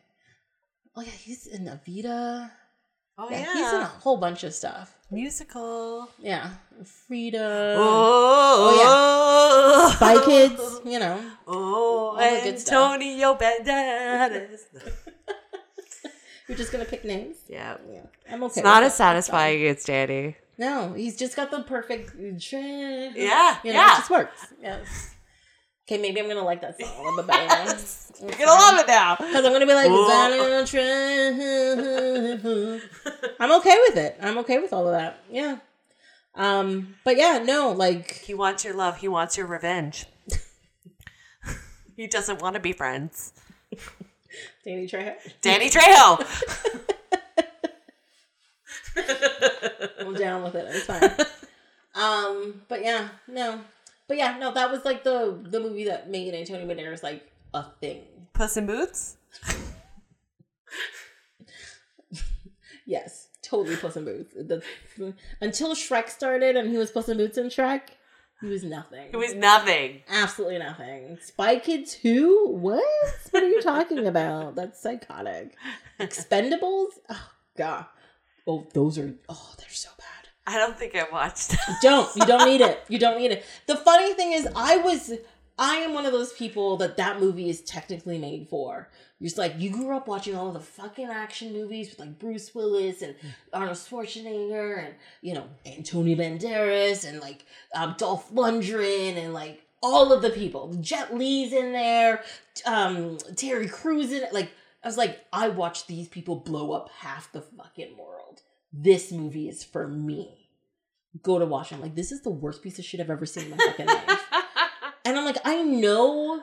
Oh yeah, he's in Evita. Oh Yeah, yeah, he's in a whole bunch of stuff. musical. Yeah, Frida, oh. oh, yeah, Spy Kids. You know, Oh, the. Antonio Banderas. you're just gonna pick names. yeah, Yeah, I'm okay. it's not as satisfying as Danny. No, he's just got the perfect. Yeah, Yeah, you know, yeah. it just works. Yes. Okay, maybe I'm gonna like that song a little bit better. now. You're gonna love it now. Because I'm gonna be like, I'm okay with it. I'm okay with all of that. Yeah. Um, but yeah, no, like He wants your love. He wants your revenge. he doesn't want to be friends. Danny Trejo. Danny Trejo. I'm down with it. It's fine. um, but yeah, no. But yeah, no, that was like the the movie that Megan made Antonio Banderas like a thing. Puss in Boots. Yes, totally Puss in Boots. The, until Shrek started and he was Puss in Boots in Shrek, he was nothing. It was nothing. Absolutely nothing. Spy Kids 2? What? What are you talking about? That's psychotic. Expendables? Oh, God. Oh, those are, oh, they're so bad. I don't think I watched. don't. You don't need it. You don't need it. The funny thing is i was i am one of those people that that movie is technically made for. Just like you grew up watching all of the fucking action movies with like bruce willis and arnold schwarzenegger and you know antonio banderas and like um, dolph lundgren and like all of the people. Jet Li's in there. Um terry Crews in it like i was like i watched these people blow up half the fucking world this movie is for me go to watch it. I'm like, this is the worst piece of shit I've ever seen in my fucking life. And I'm like, I know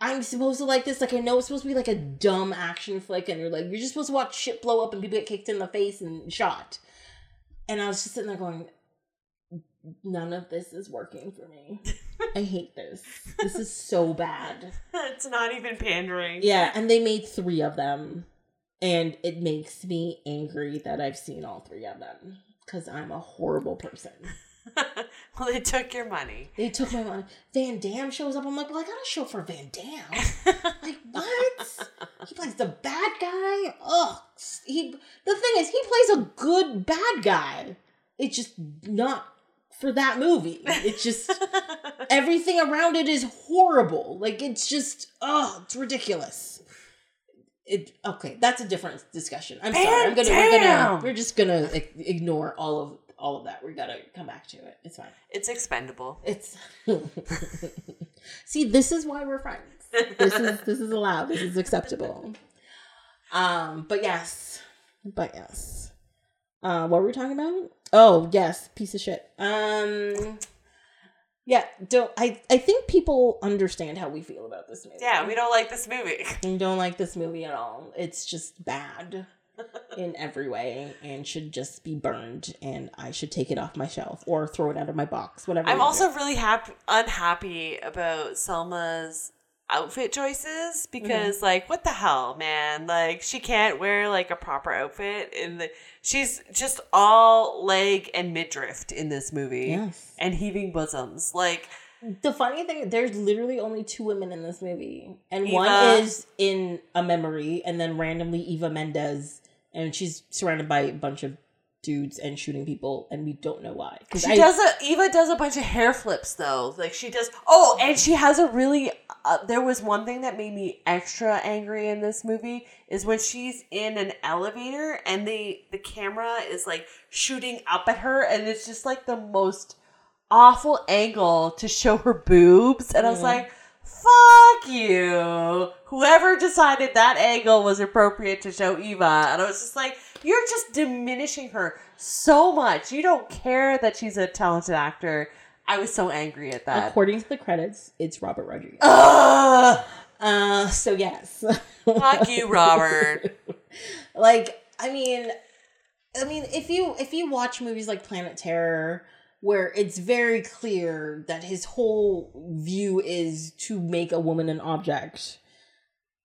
I'm supposed to like this. Like, I know it's supposed to be like a dumb action flick, and you're like, you're just supposed to watch shit blow up and people get kicked in the face and shot. And I was just sitting there going, none of this is working for me. I hate this. This is so bad. it's not even pandering. Yeah, and they made three of them. And it makes me angry that I've seen all three of them because I'm a horrible person. well, they took your money. They took my money. Van Damme shows up. I'm like, well, I got a show for Van Damme. like, what? He plays the bad guy. Ugh. He. The thing is, he plays a good bad guy. It's just not for that movie. It's just everything around it is horrible. Like it's just, oh, it's ridiculous. It okay. That's a different discussion. I'm Van sorry. I'm gonna. We're gonna. We're just gonna ignore all of all of that. We gotta come back to it. It's fine. It's expendable. It's see, this is why we're friends. This is this is allowed. This is acceptable. Um, but yes, but yes. Uh, what were we talking about? Oh yes, piece of shit. Um, yeah. Don't I? I think people understand how we feel about this movie. Yeah, we don't like this movie. I don't like this movie at all. It's just bad in every way and should just be burned. And I should take it off my shelf or throw it out of my box. Whatever. I'm you do. also really happy, unhappy about Salma's outfit choices mm-hmm. because, like, what the hell, man? Like, she can't wear like a proper outfit in the. She's just all leg and midriff in this movie, Yes. and heaving bosoms. Like, The funny thing, there's literally only two women in this movie, and Eva- one is in a memory, and then randomly Eva Mendes, and she's surrounded by a bunch of dudes and shooting people, and we don't know why. She does a Eva does a bunch of hair flips though. Like she does. Oh, and she has a really. Uh, there was one thing that made me extra angry in this movie is when she's in an elevator and the the camera is like shooting up at her and it's just like the most awful angle to show her boobs and I was like fuck you whoever decided that angle was appropriate to show Eva and I was just like you're just diminishing her so much. You don't care that she's a talented actor. I was so angry at that. According to the credits, it's Robert Rodriguez. Ugh, Uh, so yes. fuck you Robert. Like i mean i mean if you if you watch movies like planet terror where it's very clear that his whole view is to make a woman an object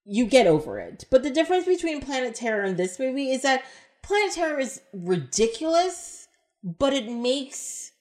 you get over it but the difference between planet terror and this movie is that planet terror is ridiculous but it makes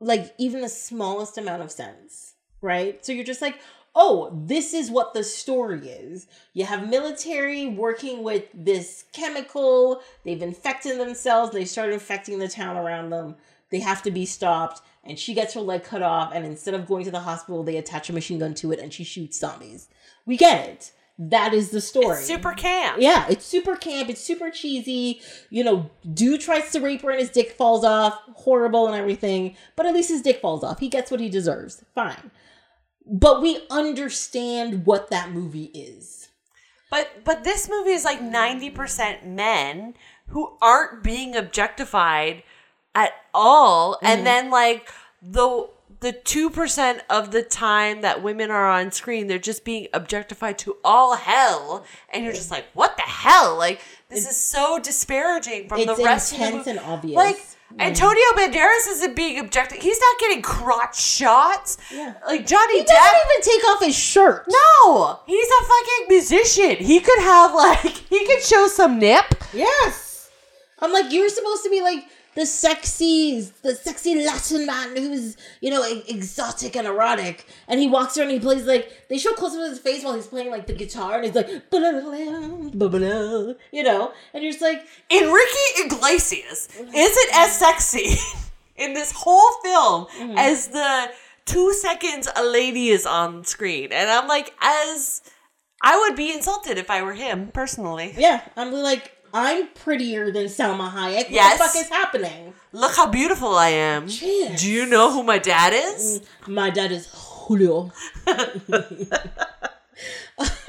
like even the smallest amount of sense right so you're just like oh, this is what the story is. You have military working with this chemical. They've infected themselves. They start infecting the town around them. They have to be stopped. And she gets her leg cut off. And instead of going to the hospital, they attach a machine gun to it and she shoots zombies. We get it. That is the story. It's super camp Yeah, it's super camp. It's super cheesy. You know, dude tries to rape her and his dick falls off. Horrible and everything. But at least his dick falls off. He gets what he deserves. Fine. But we understand what that movie is. But but this movie is like 90% men who aren't being objectified at all Mm-hmm. and then like the the 2% of the time that women are on screen they're just being objectified to all hell and you're just like what the hell like this is so disparaging from the It's rest of the movie. and obvious. like Antonio Banderas isn't being objective. He's not getting crotch shots. Yeah. Like Johnny He Depp. doesn't even take off his shirt. No, he's a fucking musician. He could have like he could show some nip. Yes. I'm like, you're supposed to be like the sexy, the sexy Latin man who's you know exotic and erotic, and he walks around and he plays like they show close up of his face while he's playing like the guitar, and he's like, you know, and you're just like, Enrique Iglesias isn't as sexy in this whole film Mm-hmm. as the two seconds a lady is on screen. And I'm like, as I would be insulted if I were him personally. yeah, I'm like, I'm prettier than Salma Hayek. Yes. What the fuck is happening? Look how beautiful I am. Jeez. Do you know who my dad is? Mm, my dad is Julio.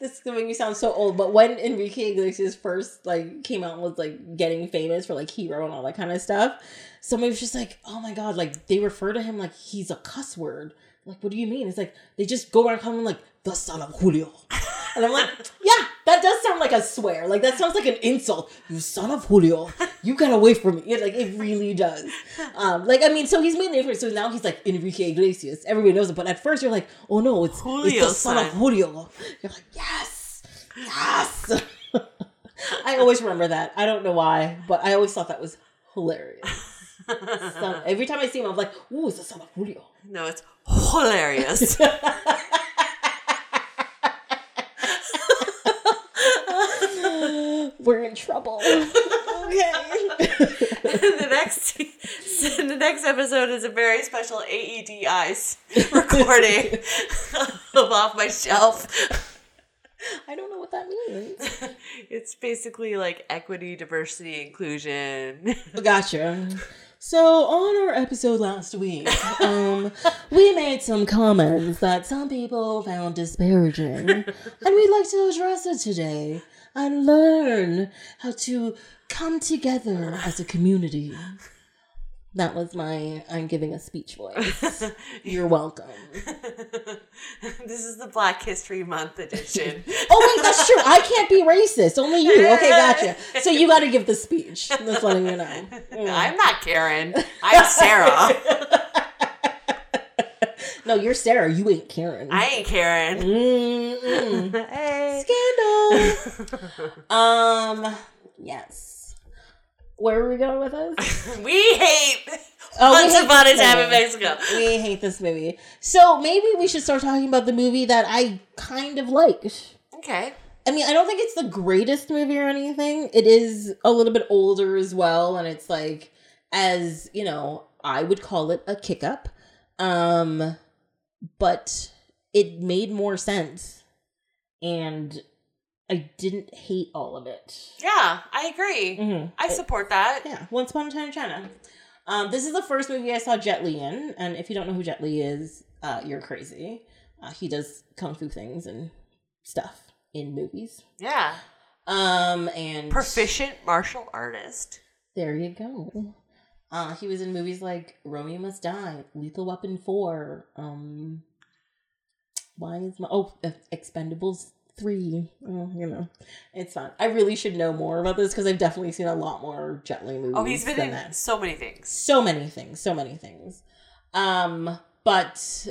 this is gonna make me sound so old, but when Enrique Iglesias first like came out and was like getting famous for like hero and all that kind of stuff, somebody was just like, "Oh my god!" Like they refer to him like he's a cuss word. Like, what do you mean? It's like they just go around calling him like the son of Julio, and I'm like, yeah, that does sound like a swear. Like that sounds like an insult. You son of Julio, you got away from me. It, like it really does. Um, like I mean, so he's made an effort. So now he's like Enrique Iglesias. Everybody knows it, but at first you're like, oh no, it's, it's the son of. Julio. You're like, yes, yes. I always remember that. I don't know why, but I always thought that was hilarious. Son- every time I see him, I'm like, ooh, it's the son of Julio. No, it's hilarious. We're in trouble. okay. the next the next episode is a very special AED eyes recording of off my shelf. I don't know what that means. It's basically like equity, diversity, inclusion. Gotcha. So on our episode last week, um, we made some comments that some people found disparaging, and we'd like to address it today and learn how to come together as a community. That was my I'm giving a speech voice. You're welcome. this is the Black History Month edition. Oh wait, that's true. I can't be racist. Only you. Okay, gotcha. So you got to give the speech. That's letting you know. I'm not Karen. I'm Sarah. No, you're Sarah. You ain't Karen. I ain't Karen. Mm-mm. Hey. Scandal. um. Yes. Where are we going with this? We hate Oh, Once Upon a Time in. Mexico. We hate this movie. So maybe we should start talking about the movie that I kind of liked. Okay. I mean, I don't think it's the greatest movie or anything. It is a little bit older as well, and it's like, as you know, I would call it a kick up. Um, but it made more sense, and I didn't hate all of it. Yeah, I agree. Mm-hmm. I support that. Yeah, Once Upon a Time in China. Um, this is the first movie I saw Jet Li in, and if you don't know who Jet Li is, uh, you're crazy. Uh, he does kung fu things and stuff in movies. Yeah. Um, and Proficient martial artist. There you go. Uh, he was in movies like Romeo Must Die, Lethal Weapon Four. Um, why is my oh Expendables Three? Oh, you know, it's fun. I really should know more about this because I've definitely seen a lot more Jet Li movies. Oh, he's been than in that. so many things. so many things, so many things. Um, but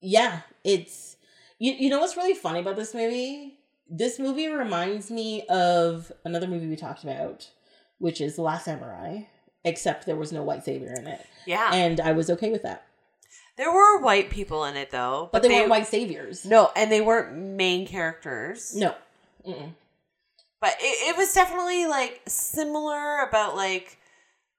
yeah, it's you. You know what's really funny about this movie? This movie reminds me of another movie we talked about, which is The Last Samurai. Except there was no white savior in it, Yeah. and I was okay with that. There were white people in it though, But they, weren't white saviors. No, and they weren't main characters. No. Mm-mm. But it, it was definitely like similar about like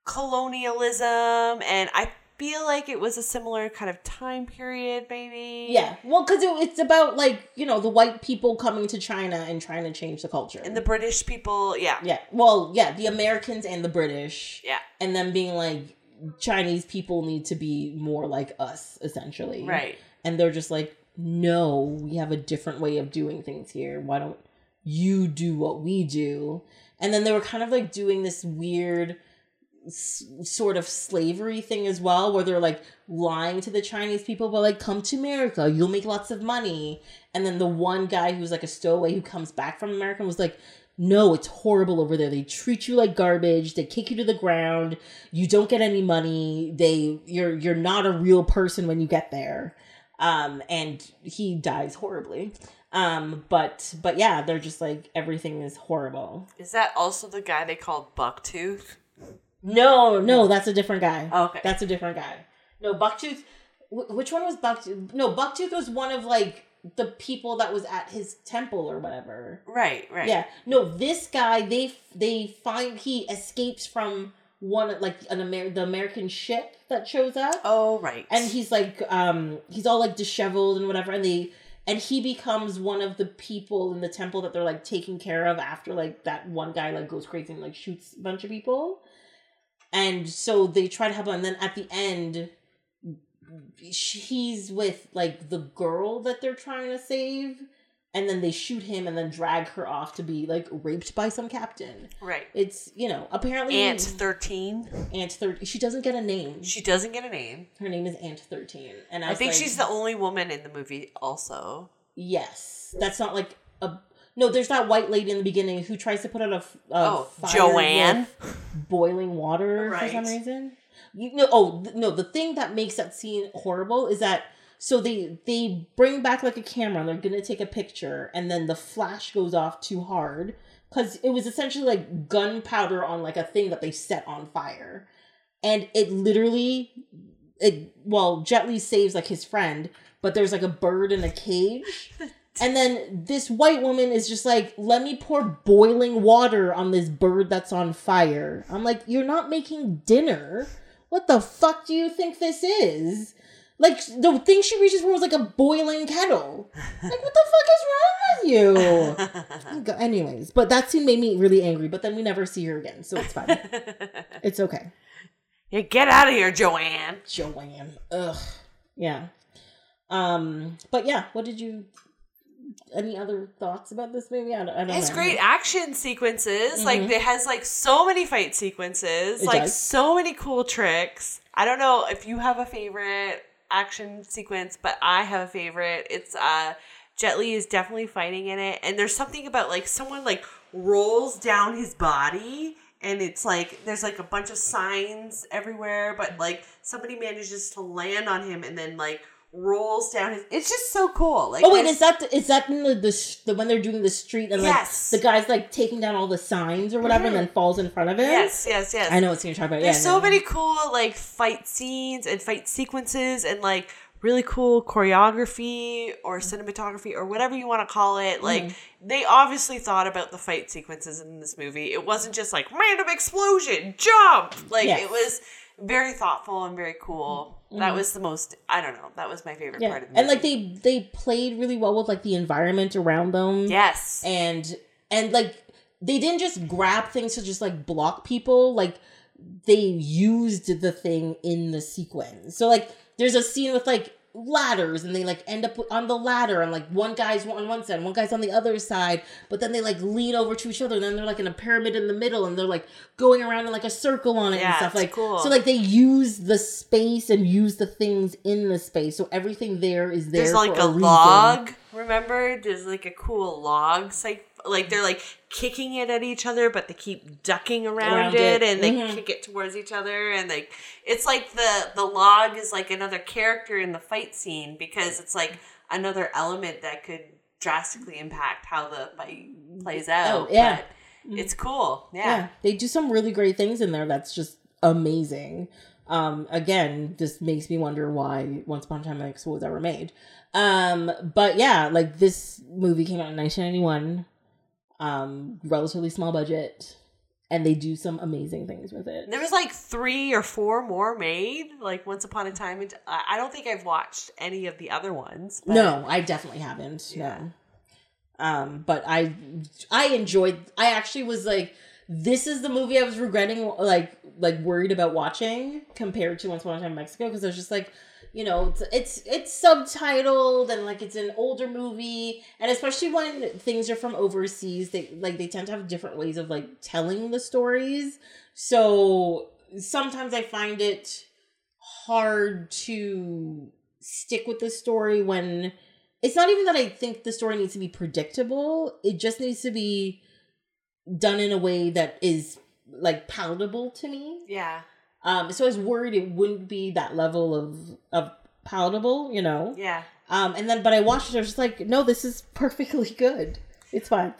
colonialism and I feel like it was a similar kind of time period maybe. Yeah. Well, because it, it's about like you know the white people coming to China and trying to change the culture. And the British people, yeah. yeah. Well, yeah, the Americans and the British. Yeah. and them being like Chinese people need to be more like us, essentially. Right. And they're just like, no, we have a different way of doing things here. Why don't you do what we do? And then they were kind of like doing this weird s- sort of slavery thing as well, where they're like lying to the Chinese people, but like, come to America, you'll make lots of money. And then the one guy who's like a stowaway who comes back from America was like, no, it's horrible over there. They treat you like garbage. They kick you to the ground. You don't get any money. They you're you're not a real person when you get there. Um and he dies horribly. Um but but yeah, they're just like everything is horrible. Is that also the guy they called Bucktooth? No, no, that's a different guy. Okay. That's a different guy. No, Bucktooth. wh- Which one was Bucktooth? No, Bucktooth was one of like the people that was at his temple or whatever. Right, right. Yeah. No, this guy they they find he escapes from one like an Amer- the American ship that shows up. Oh, right. and he's like um he's all like disheveled and whatever and they and he becomes one of the people in the temple that they're like taking care of after like that one guy like goes crazy and like shoots a bunch of people and so they try to help him and then at the end he's with like the girl that they're trying to save and then they shoot him and then drag her off to be like raped by some captain right. it's you know apparently Aunt 13. aunt 30 she doesn't get a name She doesn't get a name. her name is aunt 13 and i, I think like, she's the only woman in the movie, also. Yes, that's not like a. No, there's that white lady in the beginning who tries to put out a Oh, fire Joanne. boiling water for some reason. You know, oh th- no, the thing that makes that scene horrible is that so they they bring back like a camera and they're gonna take a picture and then the flash goes off too hard because it was essentially like gunpowder on like a thing that they set on fire, and it literally it well Jet Li saves like his friend, but there's like a bird in a cage. And then this white woman is just like, let me pour boiling water on this bird that's on fire. I'm like, you're not making dinner. What the fuck do you think this is? Like the thing she reaches for was like a boiling kettle. Like what the fuck is wrong with you? Anyways, but that scene made me really angry. But then we never see her again, so it's fine. it's okay. yeah, get out of here, Joanne. Joanne. Ugh. Yeah. Um. But yeah, what did you? Any other thoughts about this movie? I don't, I don't It's know. great action sequences. Like it has like so many fight sequences, Mm-hmm. It like does. so many cool tricks. I don't know if you have a favorite action sequence, but I have a favorite. It's uh Jet Li is definitely fighting in it, and there's something about like someone like rolls down his body. And it's like there's like a bunch of signs everywhere, but like somebody manages to land on him and then like rolls down his. It's just so cool. Like Oh wait, is that the, is that in the, the, sh- the when they're doing the street and like Yes. the guy's like taking down all the signs or whatever and then falls in front of him? yes, yes, yes. I know what you're talking about. There's yeah, so no. many cool like fight scenes and fight sequences and like really cool choreography or cinematography or whatever you want to call it. Like Mm-hmm. they obviously thought about the fight sequences in this movie. It wasn't just like random explosion, jump. Like Yes. it was very thoughtful and very cool. That was the most I don't know. That was my favorite Mm-hmm. Yeah, part of the movie. and like they they played really well with like the environment around them. Yes. and and like they didn't just grab things to just like block people like they used the thing in the sequence so like there's a scene with like ladders and they like end up on the ladder and like one guy's on one side one guy's on the other side but then they like lean over to each other and then they're like in a pyramid in the middle and they're like going around in like a circle on it and stuff like cool. so like they use the space and use the things in the space so everything there is there There's like a, a, log. Remember, there's like a cool log. Like, like they're like kicking it at each other, but they keep ducking around, Around it, it. and they Mhm. kick it towards each other, and like it's like the the log is like another character in the fight scene because it's like another element that could drastically impact how the fight plays out. Oh, yeah. but it's cool. Yeah. yeah they do some really great things in there that's just amazing um again this makes me wonder why once upon a time in mexico was ever made um but yeah like this movie came out in 1991 um relatively small budget and they do some amazing things with it There was like three or four more made, like Once Upon a Time. I I don't think I've watched any of the other ones. but- no i definitely haven't Yeah. no um but i i enjoyed i actually was like this is the movie i was regretting like like worried about watching compared to once upon a time in mexico because i was just like you know it's, it's subtitled and like it's an older movie and especially when things are from overseas they like they tend to have different ways of like telling the stories so sometimes i find it hard to stick with the story when it's not even that I think the story needs to be predictable. It just needs to be done in a way that is like palatable to me. Yeah. Um, so I was worried it wouldn't be that level of of palatable, you know. Yeah. Um, and then but I watched it. I was just like, no, this is perfectly good. It's fine.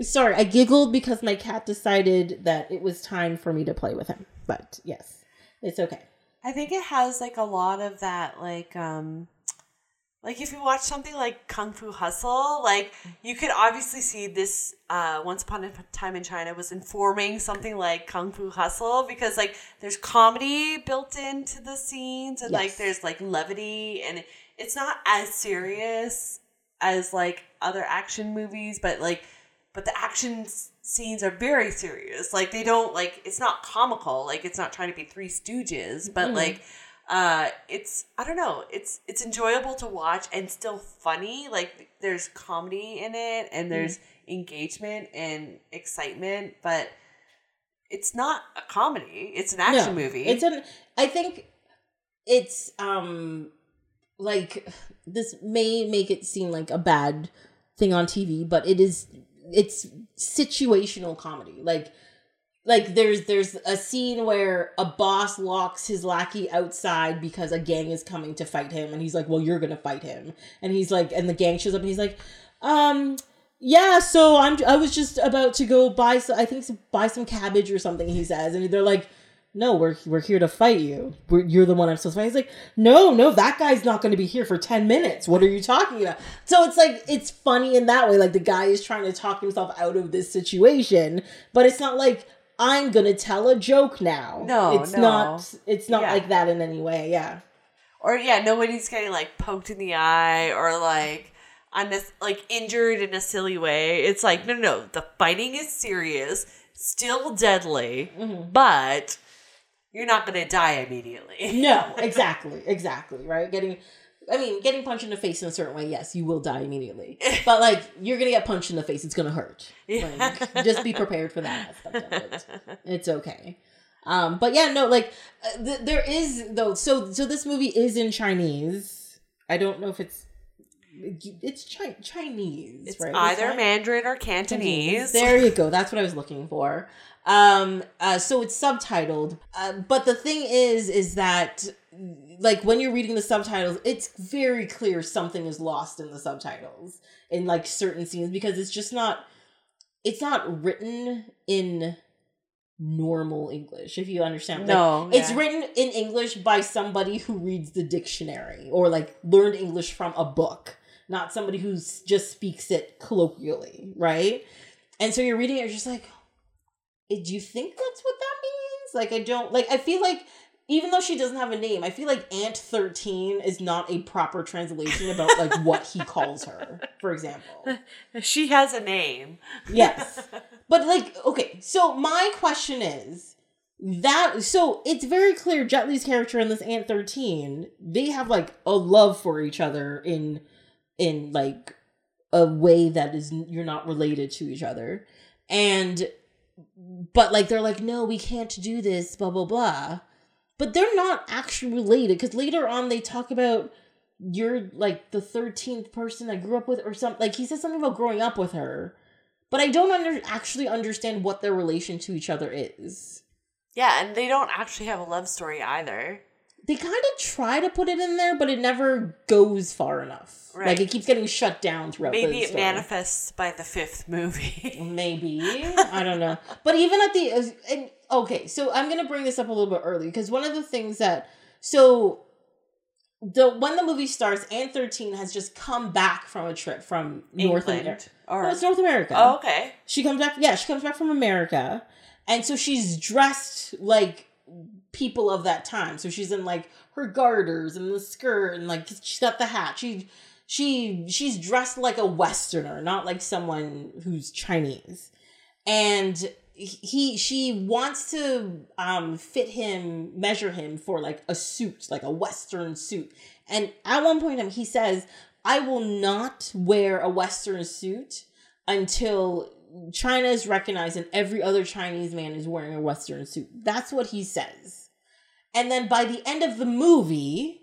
Sorry, I giggled because my cat decided that it was time for me to play with him. but yes, it's okay. I think it has like a lot of that like um like if you watch something like Kung Fu Hustle, like you could obviously see this uh Once Upon a Time in China was informing something like Kung Fu Hustle because like there's comedy built into the scenes and like there's like levity and it's not as serious as like other action movies, but like but the action scenes are very serious. Like they don't like it's not comical. Like it's not trying to be Three Stooges, but Mhm. like uh it's I don't know. It's it's enjoyable to watch and still funny. Like there's comedy in it and there's engagement and excitement, but it's not a comedy. It's an action No, movie. It's an. I think it's um like this may make it seem like a bad thing on TV, but it is. It's situational comedy. Like like there's there's a scene where a boss locks his lackey outside because a gang is coming to fight him and he's like well you're gonna fight him. And he's like and the gang shows up and he's like um yeah so i'm i was just about to go buy some i think buy some cabbage or something he says and they're like no we're we're here to fight you. We're, you're the one i'm supposed to fight. He's like no no that guy's not going to be here for 10 minutes. What are you talking about? So it's like it's funny in that way like the guy is trying to talk himself out of this situation but it's not like i'm to tell a joke now No, it's no. not it's not Yeah. like that in any way yeah or yeah, nobody's getting like poked in the eye or like on this like injured in a silly way. It's like no, no, no. The fighting is serious, still deadly, Mm-hmm. but you're not gonna die immediately. no exactly exactly right getting i mean getting punched in the face in a certain way yes you will die immediately but like you're gonna get punched in the face it's gonna hurt like, just be prepared for that aspect of it it's okay um but yeah no like uh, th- there is though so so this movie is in chinese i don't know if it's it's chi- chinese It's right either right? Mandarin or Cantonese. There you go. That's what I was looking for. Um, uh, so it's subtitled. Uh, but the thing is, is that like when you're reading the subtitles, it's very clear something is lost in the subtitles in like certain scenes because it's just not. It's not written in normal English. If you understand, Like, No, it's written in English by somebody who reads the dictionary or like learned English from a book, not somebody who just speaks it colloquially, right? And so you're reading it, you're just like, "Eh, do you think that's what that means? Like, I don't like. I feel like even though she doesn't have a name, I feel like Aunt Thirteen is not a proper translation about like what he calls her. For example, She has a name. yes, but like, okay. So my question is that so it's very clear Jet Li's character and this Aunt Thirteen they have like a love for each other in in like a way that is you're not related to each other and but like they're like no we can't do this blah blah blah but they're not actually related because later on they talk about you're like the 13th person i grew up with or something like he says something about growing up with her but i don't under actually understand what their relation to each other is Yeah, and they don't actually have a love story either. they kind of try to put it in there but it never goes far enough like it keeps getting shut down throughout Maybe it story. manifests by the fifth movie. Maybe I don't know, but even at the and, okay, so I'm gonna bring this up a little bit early because one of the things that so the when the movie starts, Aunt Thirteen has just come back from a trip from North America. Or No, it's North America. oh, okay. She comes back. Yeah, she comes back from America, and so she's dressed like people of that time. So she's in like her garters and the skirt, and like she's got the hat. She she she's dressed like a Westerner, not like someone who's Chinese. And he she wants to um fit him measure him for like a suit like a western suit. And at one point he says i will not wear a western suit until china is recognized and every other chinese man is wearing a western suit. That's what he says. And then by the end of the movie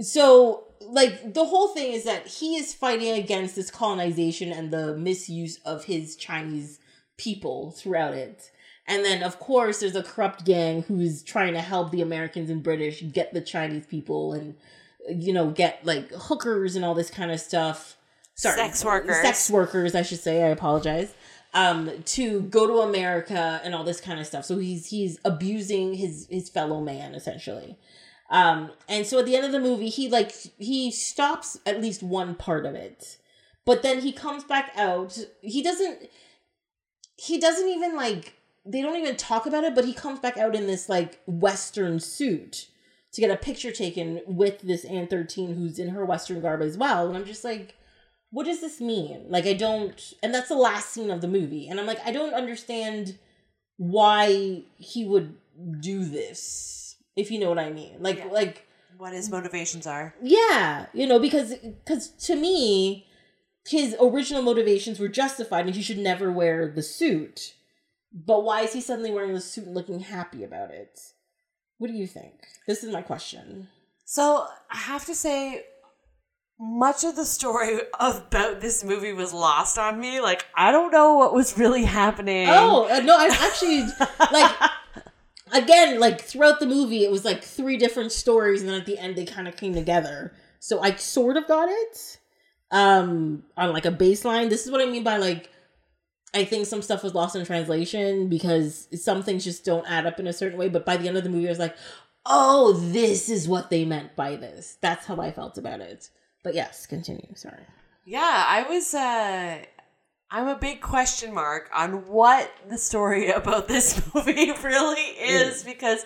so like the whole thing is that he is fighting against this colonization and the misuse of his chinese people throughout it and then of course there's a corrupt gang who's trying to help the americans and british get the chinese people and you know get like hookers and all this kind of stuff sorry Sex workers. sex workers i should say i apologize um to go to America and all this kind of stuff. So he's he's abusing his his fellow man essentially. Um and so at the end of the movie he like he stops at least one part of it. But then he comes back out. He doesn't he doesn't even like they don't even talk about it, but he comes back out in this like western suit to get a picture taken with this Aunt 13 who's in her western garb as well. And I'm just like what does this mean? Like, I don't, and that's the last scene of the movie. And I'm like, I don't understand why he would do this, if you know what I mean. Like, Yeah. like, What his motivations are. yeah, you know, because, because to me, his original motivations were justified and he should never wear the suit. But why is he suddenly wearing the suit and looking happy about it? What do you think? This is my question. So I have to say, much of the story about this movie was lost on me. Like I don't know what was really happening. Oh uh, no, I actually like again like throughout the movie it was like three different stories and then at the end they kind of came together. So I sort of got it um on like a baseline. This is what I mean by like I think some stuff was lost in translation because some things just don't add up in a certain way, but by the end of the movie I was like, "Oh, this is what they meant by this." That's how I felt about it. But yes, continue. Sorry. Yeah, I was. uh I'm a big question mark on what the story about this movie really is because,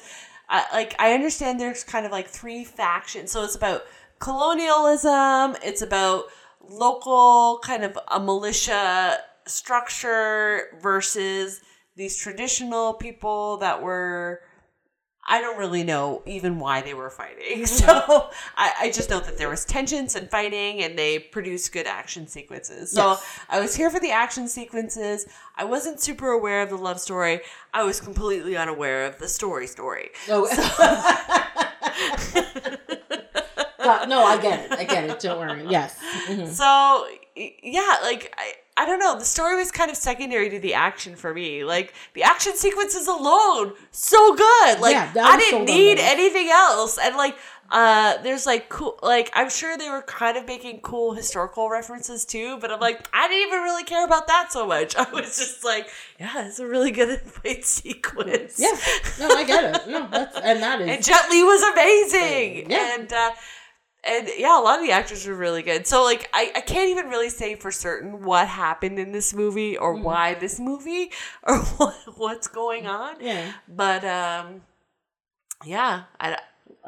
I, like, I understand there's kind of like three factions. So it's about colonialism. It's about local kind of a militia structure versus these traditional people that were I don't really know even why they were fighting. So I, I just know that there was tensions and fighting and they produced good action sequences. So Yes. I was here for the action sequences. I wasn't super aware of the love story. I was completely unaware of the story story. Oh, Uh, no, I get it. I get it. Don't worry. Yes. Mhm. So yeah, like I, I don't know. The story was kind of secondary to the action for me. Like the action sequences alone, so good. Like Yeah, I didn't well need anything else. And like uh there's like cool like I'm sure they were kind of making cool historical references too, but I'm like, I didn't even really care about that so much. I was just like, yeah, it's a really good fight sequence. Yeah. No, I get it. No, that's and that is And Jet Li was amazing. Yeah. And uh and yeah, a lot of the actors were really good. So like I, I can't even really say for certain what happened in this movie or Mm-hmm. why this movie or what, what's going on. yeah. But um yeah, I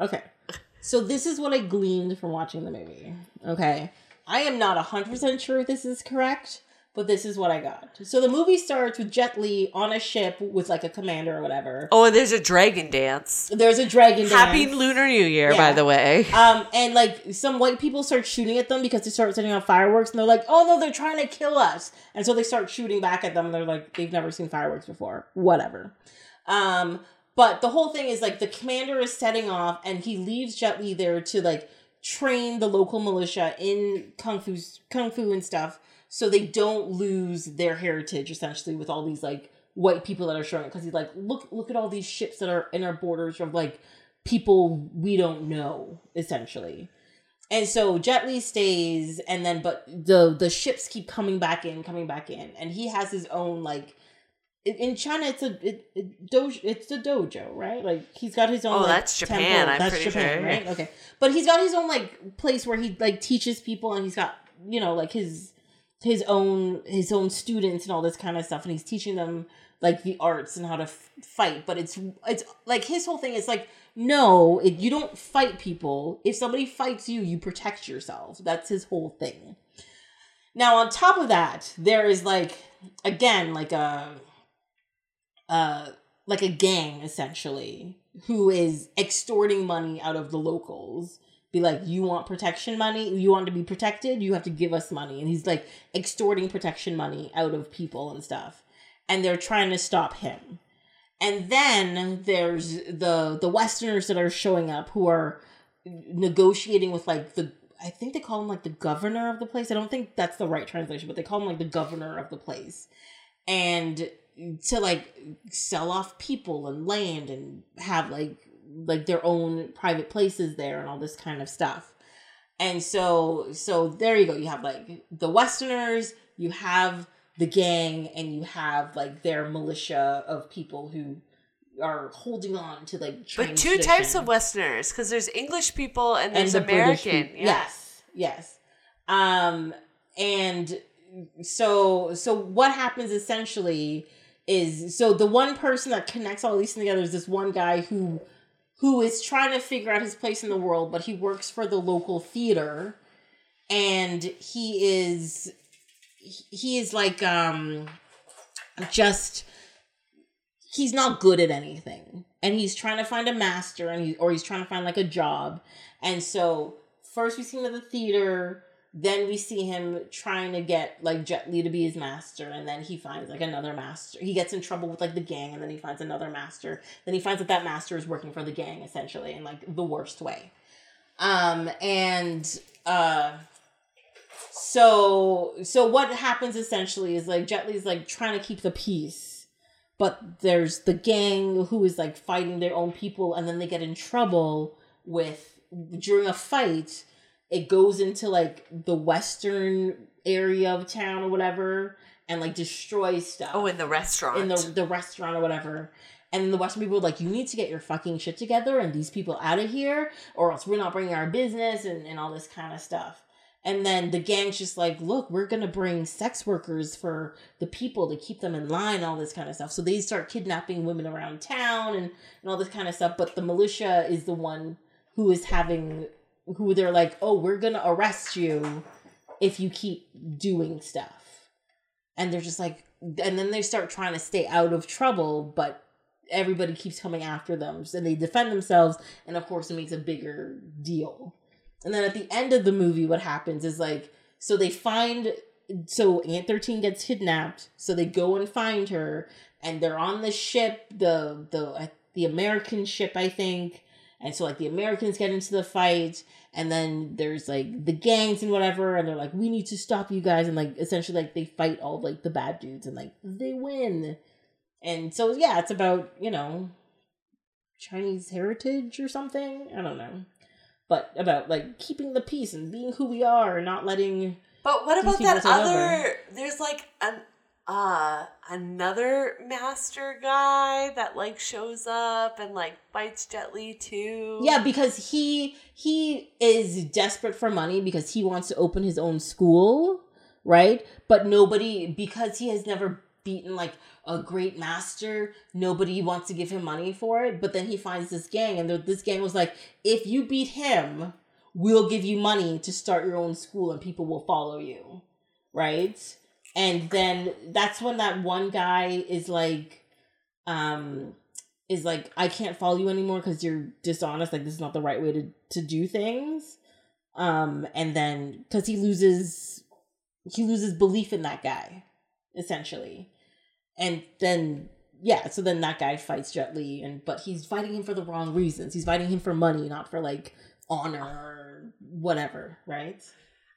Okay. So this is what I gleaned from watching the movie. Okay. I am not 100% sure if this is correct, but this is what I got. So the movie starts with Jet Li on a ship with like a commander or whatever. Oh, and there's a dragon dance. There's a dragon Happy dance. Happy Lunar New Year, Yeah. by the way. Um, and like some white people start shooting at them because they start setting off fireworks, and they're like, "Oh no, they're trying to kill us!" And so they start shooting back at them. And they're like, they've never seen fireworks before. Whatever. Um, but the whole thing is like the commander is setting off, and he leaves Jet Li there to like train the local militia in kung fu, kung fu and stuff, so they don't lose their heritage. Essentially, with all these like white people that are showing, because he's like, look, look at all these ships that are in our borders of like people we don't know essentially. And so jet li stays and then but the the ships keep coming back in coming back in. And he has his own like in- in china it's a it, it dojo it's a dojo right? Like he's got his own Oh, like, that's Japan, I'm pretty sure. right? Okay. But he's got his own like place where he like teaches people and he's got you know like his his own his own students and all this kind of stuff and he's teaching them like the arts and how to f- fight but it's it's like his whole thing is like no you don't fight people if somebody fights you you protect yourself that's his whole thing. Now on top of that there is like again like a uh like a gang essentially who is extorting money out of the locals be like you want protection money? You want to be protected? You have to give us money. And he's like extorting protection money out of people and stuff. And they're trying to stop him. And then there's the the westerners that are showing up who are negotiating with like the i think they call him like the governor of the place. I don't think that's the right translation but they call him like the governor of the place. And to like sell off people and land and have like like their own private places there and all this kind of stuff and so so there you go you have like the westerners you have the gang and you have like their militia of people who are holding on to like But two types of Westerners, because there's English people and there's the American. Yeah. Yes, yes. Um, and so so what happens essentially is so the one person that connects all these together is this one guy who who is trying to figure out his place in the world, but he works for the local theater, and he is he is like um just he's not good at anything. And he's trying to find a master and he or he's trying to find like a job. And so first we see him at the theater then we see him trying to get like Jet Li to be his master and then he finds like another master he gets in trouble with like the gang and then he finds another master then he finds that that master is working for the gang essentially in like the worst way um and uh so so what happens essentially is like Jet Li's like trying to keep the peace, but there's the gang who is like fighting their own people, and then they get in trouble with during a fight. It goes into like the western area of town or whatever, and like destroys stuff Oh, in the restaurant. in the the restaurant or whatever. And the Western people are like, you need to get your fucking shit together and these people out of here, or else we're not bringing our business and, and all this kind of stuff. And then the gang's just like, look, we're gonna bring sex workers for the people to keep them in line, all this kind of stuff. So they start kidnapping women around town and, and all this kind of stuff. But the militia is the one who is having who they're like, oh, we're gonna arrest you if you keep doing stuff. And they're just like and then they start trying to stay out of trouble, but everybody keeps coming after them. So they defend themselves, and of course, it makes a bigger deal. And then at the end of the movie, what happens is like, so they find, so Aunt 13 gets kidnapped, so they go and find her, and they're on the ship, the, the, uh, the American ship, I think. And so, like, the Americans get into the fight, and then there's like the gangs and whatever, and they're like, we need to stop you guys. And like, essentially, like, they fight all like the bad dudes, and like, they win. And so, yeah, it's about, you know, Chinese heritage or something. I don't know. But about like keeping the peace and being who we are and not letting. But what about that other? There's like an uh another master guy that like shows up and like fights Jet Li too. Yeah, because he he is desperate for money because he wants to open his own school, right? But nobody because he has never beaten like a great master, nobody wants to give him money for it. But then he finds this gang, and this gang was like, if you beat him, we'll give you money to start your own school, and people will follow you, right? And then that's when that one guy is like, um, is like, I can't follow you anymore because you're dishonest. Like this is not the right way to to do things. Um, and then because he loses, he loses belief in that guy, essentially and then yeah so then that guy fights jet li and but he's fighting him for the wrong reasons he's fighting him for money not for like honor or whatever right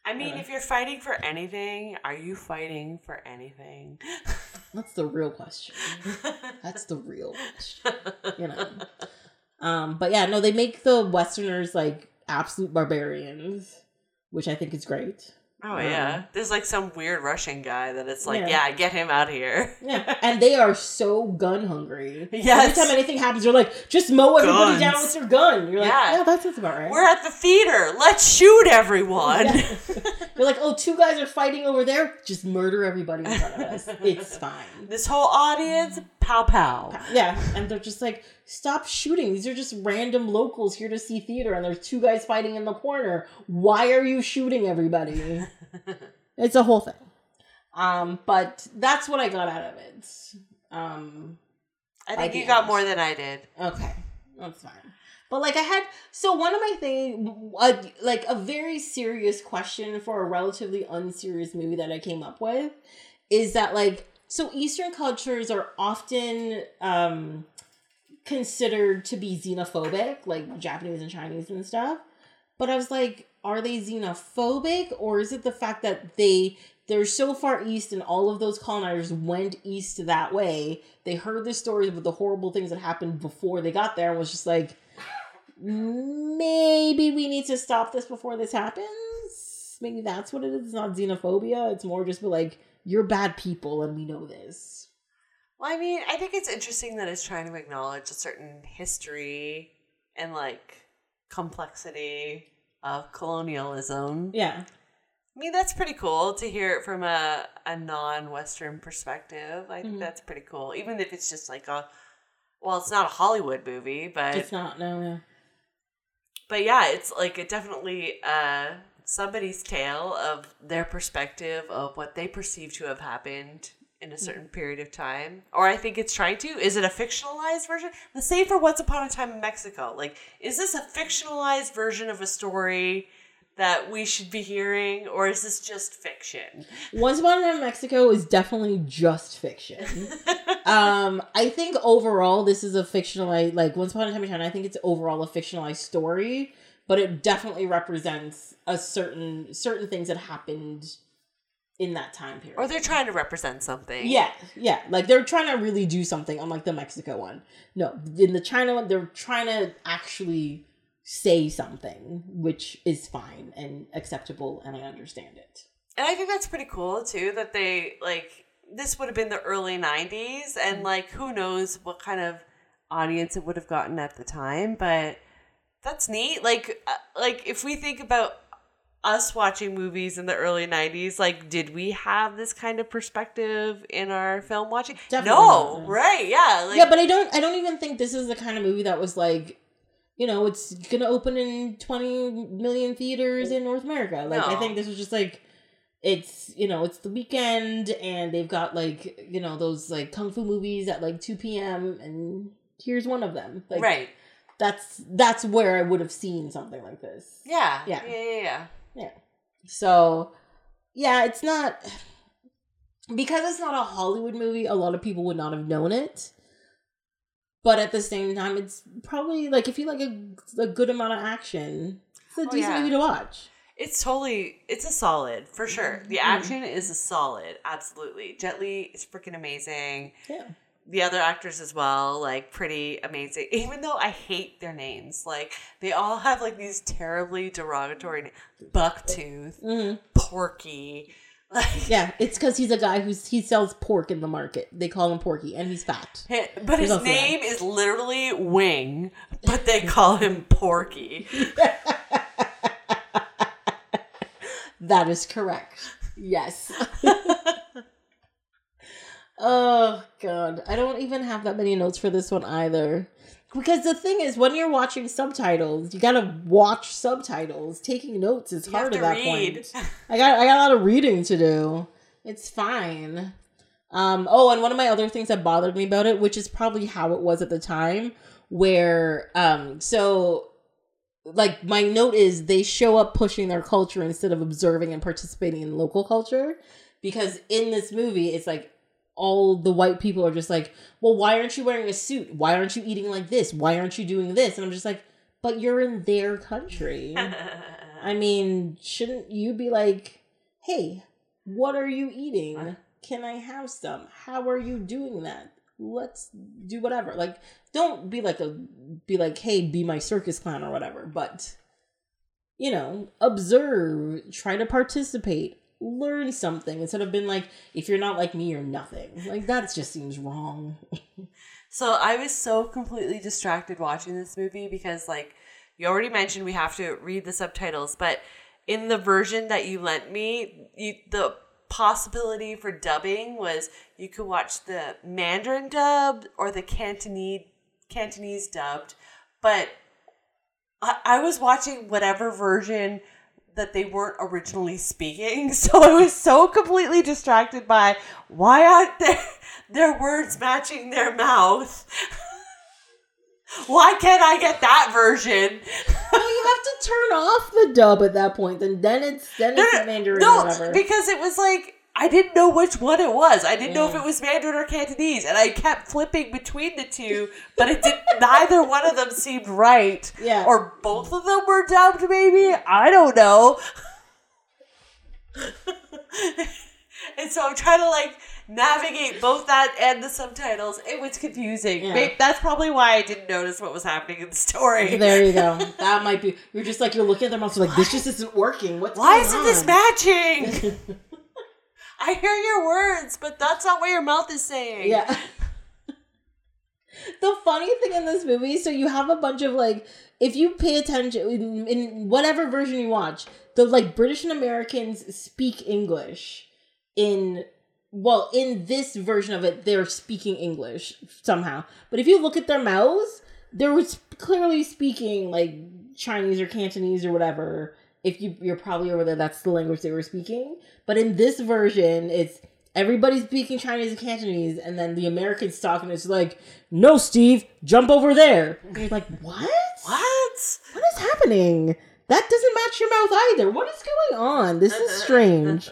I mean, if you're fighting for anything, are you fighting for anything? that's the real question. That's the real question you know? Um but yeah no they make the westerners like absolute barbarians which i think is great Oh yeah, there's like some weird Russian guy that it's like, Yeah. yeah, get him out here. yeah and they are so gun hungry Yeah, every time anything happens you're like just mow everybody Guns. down with your gun you're like Yeah. yeah, that sounds about right We're at the theater. Let's shoot everyone. Yeah. You're like, oh, two guys are fighting over there. Just murder everybody in front of us. It's fine. this whole audience, pow pow. Yeah, and they're just like, stop shooting. These are just random locals here to see theater, and there's two guys fighting in the corner. Why are you shooting everybody? it's a whole thing. Um, but that's what I got out of it. Um, I think you got end. more than I did. Okay, that's fine. But like I had, so one of my thing, uh, like a very serious question for a relatively unserious movie that I came up with, is that like so Eastern cultures are often um considered to be xenophobic, like Japanese and Chinese and stuff. But I was like, are they xenophobic or is it the fact that they they're so far east and all of those colonizers went east that way. They heard the stories of the horrible things that happened before they got there and was just like maybe we need to stop this before this happens. maybe that's what it is. It's not xenophobia. It's more just like you're bad people, and we know this. Well, I mean, I think it's interesting that it's trying to acknowledge a certain history and like complexity of colonialism. Yeah. I mean, that's pretty cool to hear it from a, a non Western perspective. I think Mhm. that's pretty cool. Even if it's just like a, well, it's not a Hollywood movie, but It's not no. Yeah. but yeah, it's like it definitely uh somebody's tale of their perspective of what they perceive to have happened in a certain period of time. Or I think it's trying to. Is it a fictionalized version? The same for Once Upon a Time in Mexico. Like, is this a fictionalized version of a story that we should be hearing, or is this just fiction? Once Upon a Time in Mexico is definitely just fiction. um, I think overall this is a fictionalized like Once Upon a Time in China. I think it's overall a fictionalized story, but it definitely represents a certain certain things that happened in that time period. or they're trying to represent something. Yeah, yeah. Like they're trying to really do something, unlike the Mexico one. No, in the China one, they're trying to actually say something, which is fine and acceptable, and I understand it. And I think that's pretty cool too that they like this would have been the early 90s and like who knows what kind of audience it would have gotten at the time, but that's neat. Like uh, like if we think about us watching movies in the early 90s, like did we have this kind of perspective in our film watching? Definitely no, not. right. Yeah, like yeah, but I don't. I don't even think this is the kind of movie that was like, you know, it's gonna open in twenty million theaters in North America. Like I think this was just like, it's you know, it's the weekend, and they've got like you know those like kung fu movies at like two p.m. and here's one of them. Like, right. That's that's where I would have seen something like this. Yeah. Yeah. Yeah, yeah, yeah. Yeah. So, yeah, it's not because it's not a Hollywood movie. A lot of people would not have known it. But at the same time, it's probably like if you like a, a good amount of action, it's a Oh, decent yeah. movie to watch. It's totally it's a solid for sure. The Mhm. action is a solid, absolutely. Jet Li is freaking amazing. Yeah. The other actors as well, like pretty amazing. Even though I hate their names, like they all have like these terribly derogatory names. Bucktooth, hmm Porky. Like, Yeah, it's because he's a guy who's he sells pork in the market. They call him Porky, and he's fat. but his also that. name is literally Wing, but they call him Porky. That is correct. Yes. Oh god, I don't even have that many notes for this one either. Because the thing is, when you're watching subtitles, you gotta watch subtitles. Taking notes is You hard at that read. point. I got I got a lot of reading to do. It's fine. Um, oh, and one of my other things that bothered me about it, which is probably how it was at the time, where um, so like my note is they show up pushing their culture instead of observing and participating in local culture, because in this movie it's like all the white people are just like, well, why aren't you wearing a suit? Why aren't you eating like this? Why aren't you doing this? And I'm just like, but you're in their country. I mean, shouldn't you be like, hey, what are you eating? Can I have some? How are you doing that? Let's do whatever. Like, don't be like a be like, hey, be my circus clown or whatever. But you know, observe, try to participate, learn something instead of being like, if you're not like me, you're nothing. Like that just seems wrong. So I was so completely distracted watching this movie because, like, you already mentioned we have to read the subtitles, but in the version that you lent me, you, the possibility for dubbing was you could watch the Mandarin dub or the Cantonese Cantonese dubbed, but I, I was watching whatever version that they weren't originally speaking. So I was so completely distracted by why aren't their their words matching their mouth? why can't I get that version? well, you have to turn off the dub at that point. Then then it's then it's no, Mandarin no, or whatever. because it was like I didn't know which one it was. I didn't know if it was Mandarin or Cantonese, and I kept flipping between the two, but it did neither one of them seemed right. Yeah. Or both of them were dubbed, maybe? I don't know. and so I'm trying to like navigate both that and the subtitles. It was confusing. Yeah. Maybe that's probably why I didn't notice what was happening in the story. There you go. That might be. You're just like you're looking at their mouths. You're like, this just isn't working. What's Why isn't this matching? I hear your words, but that's not what your mouth is saying. Yeah. the funny thing in this movie, so you have a bunch of like, if you pay attention in, in whatever version you watch, the like British and Americans speak English in well, in this version of it, they're speaking English somehow. But if you look at their mouths, they're clearly speaking like Chinese or Cantonese or whatever. If you you're probably over there, that's the language they were speaking. But in this version, it's everybody's speaking Chinese and Cantonese, and then the Americans talking. It's like, no, Steve, jump over there. And you're like, what? What? What is happening? That doesn't match your mouth either. What is going on? This is strange.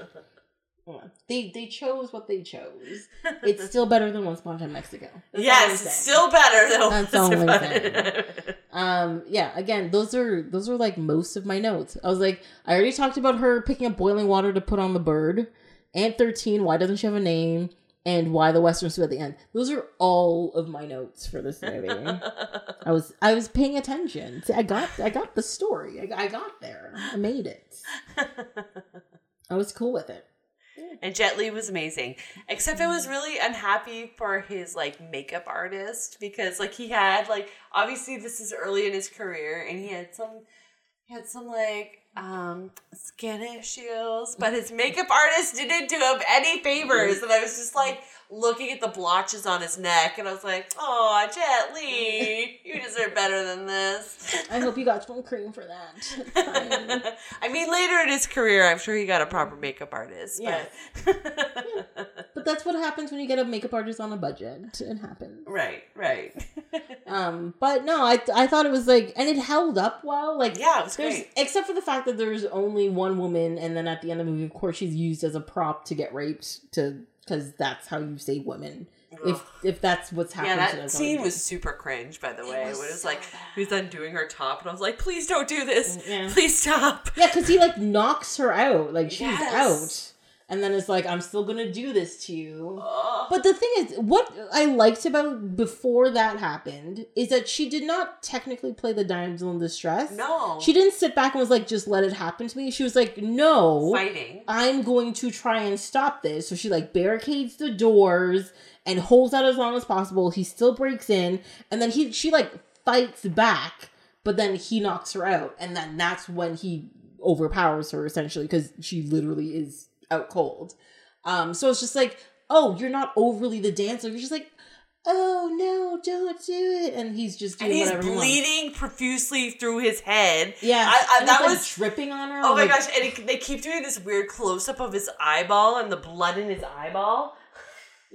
They they chose what they chose. It's still better than Once Upon a Time Mexico. That's yes, still better though. That's all I'm saying. Um, yeah, again, those are those are like most of my notes. I was like, I already talked about her picking up boiling water to put on the bird. Aunt thirteen, why doesn't she have a name? And why the Western suit at the end. Those are all of my notes for this movie. I was I was paying attention. See, I got I got the story. I, I got there. I made it. I was cool with it. Mm. and Jet Li was amazing. Except I was mm. really unhappy for his like makeup artist because like he had like obviously this is early in his career and he had some he had some like um skin issues, but his makeup artist didn't do him any favors. Mm-hmm. And I was just like looking at the blotches on his neck and I was like, "Oh, Jet Li, you deserve better than this." I hope you got some cream for that. I mean, later in his career, I'm sure he got a proper makeup artist. Yeah. But But that's what happens when you get a makeup artist on a budget. It happens. right, right. Um, but no, I I thought it was like, and it held up well. Like, Yeah, it was great. except for the fact that there's only one woman, and then at the end of the movie, of course, she's used as a prop to get raped to because that's how you say women. If if that's what's happening. to that us scene was super cringe. By the way, was when it was so like bad. he was undoing her top, and I was like, "Please don't do this. Yeah. Please stop." Yeah, because he like knocks her out. Like she's Yes. out. And then it's like, I'm still gonna do this to you. But the thing is, what I liked about before that happened is that she did not technically play the damsel in distress. no, She didn't sit back and was like, just let it happen to me. She was like, no, fighting. I'm going to try and stop this. So she like barricades the doors and holds out as long as possible. He still breaks in, and then he she like fights back, but then he knocks her out, and then that's when he overpowers her essentially because she literally is out cold. Um, so it's just like, oh, you're not overly the dancer. You're just like, oh no, don't do it, and he's just doing And he's whatever he wants. bleeding profusely through his head. Yeah, I- I- and that it's, like, was- dripping on her. Oh my gosh! And it, they keep doing this weird close up of his eyeball and the blood in his eyeball.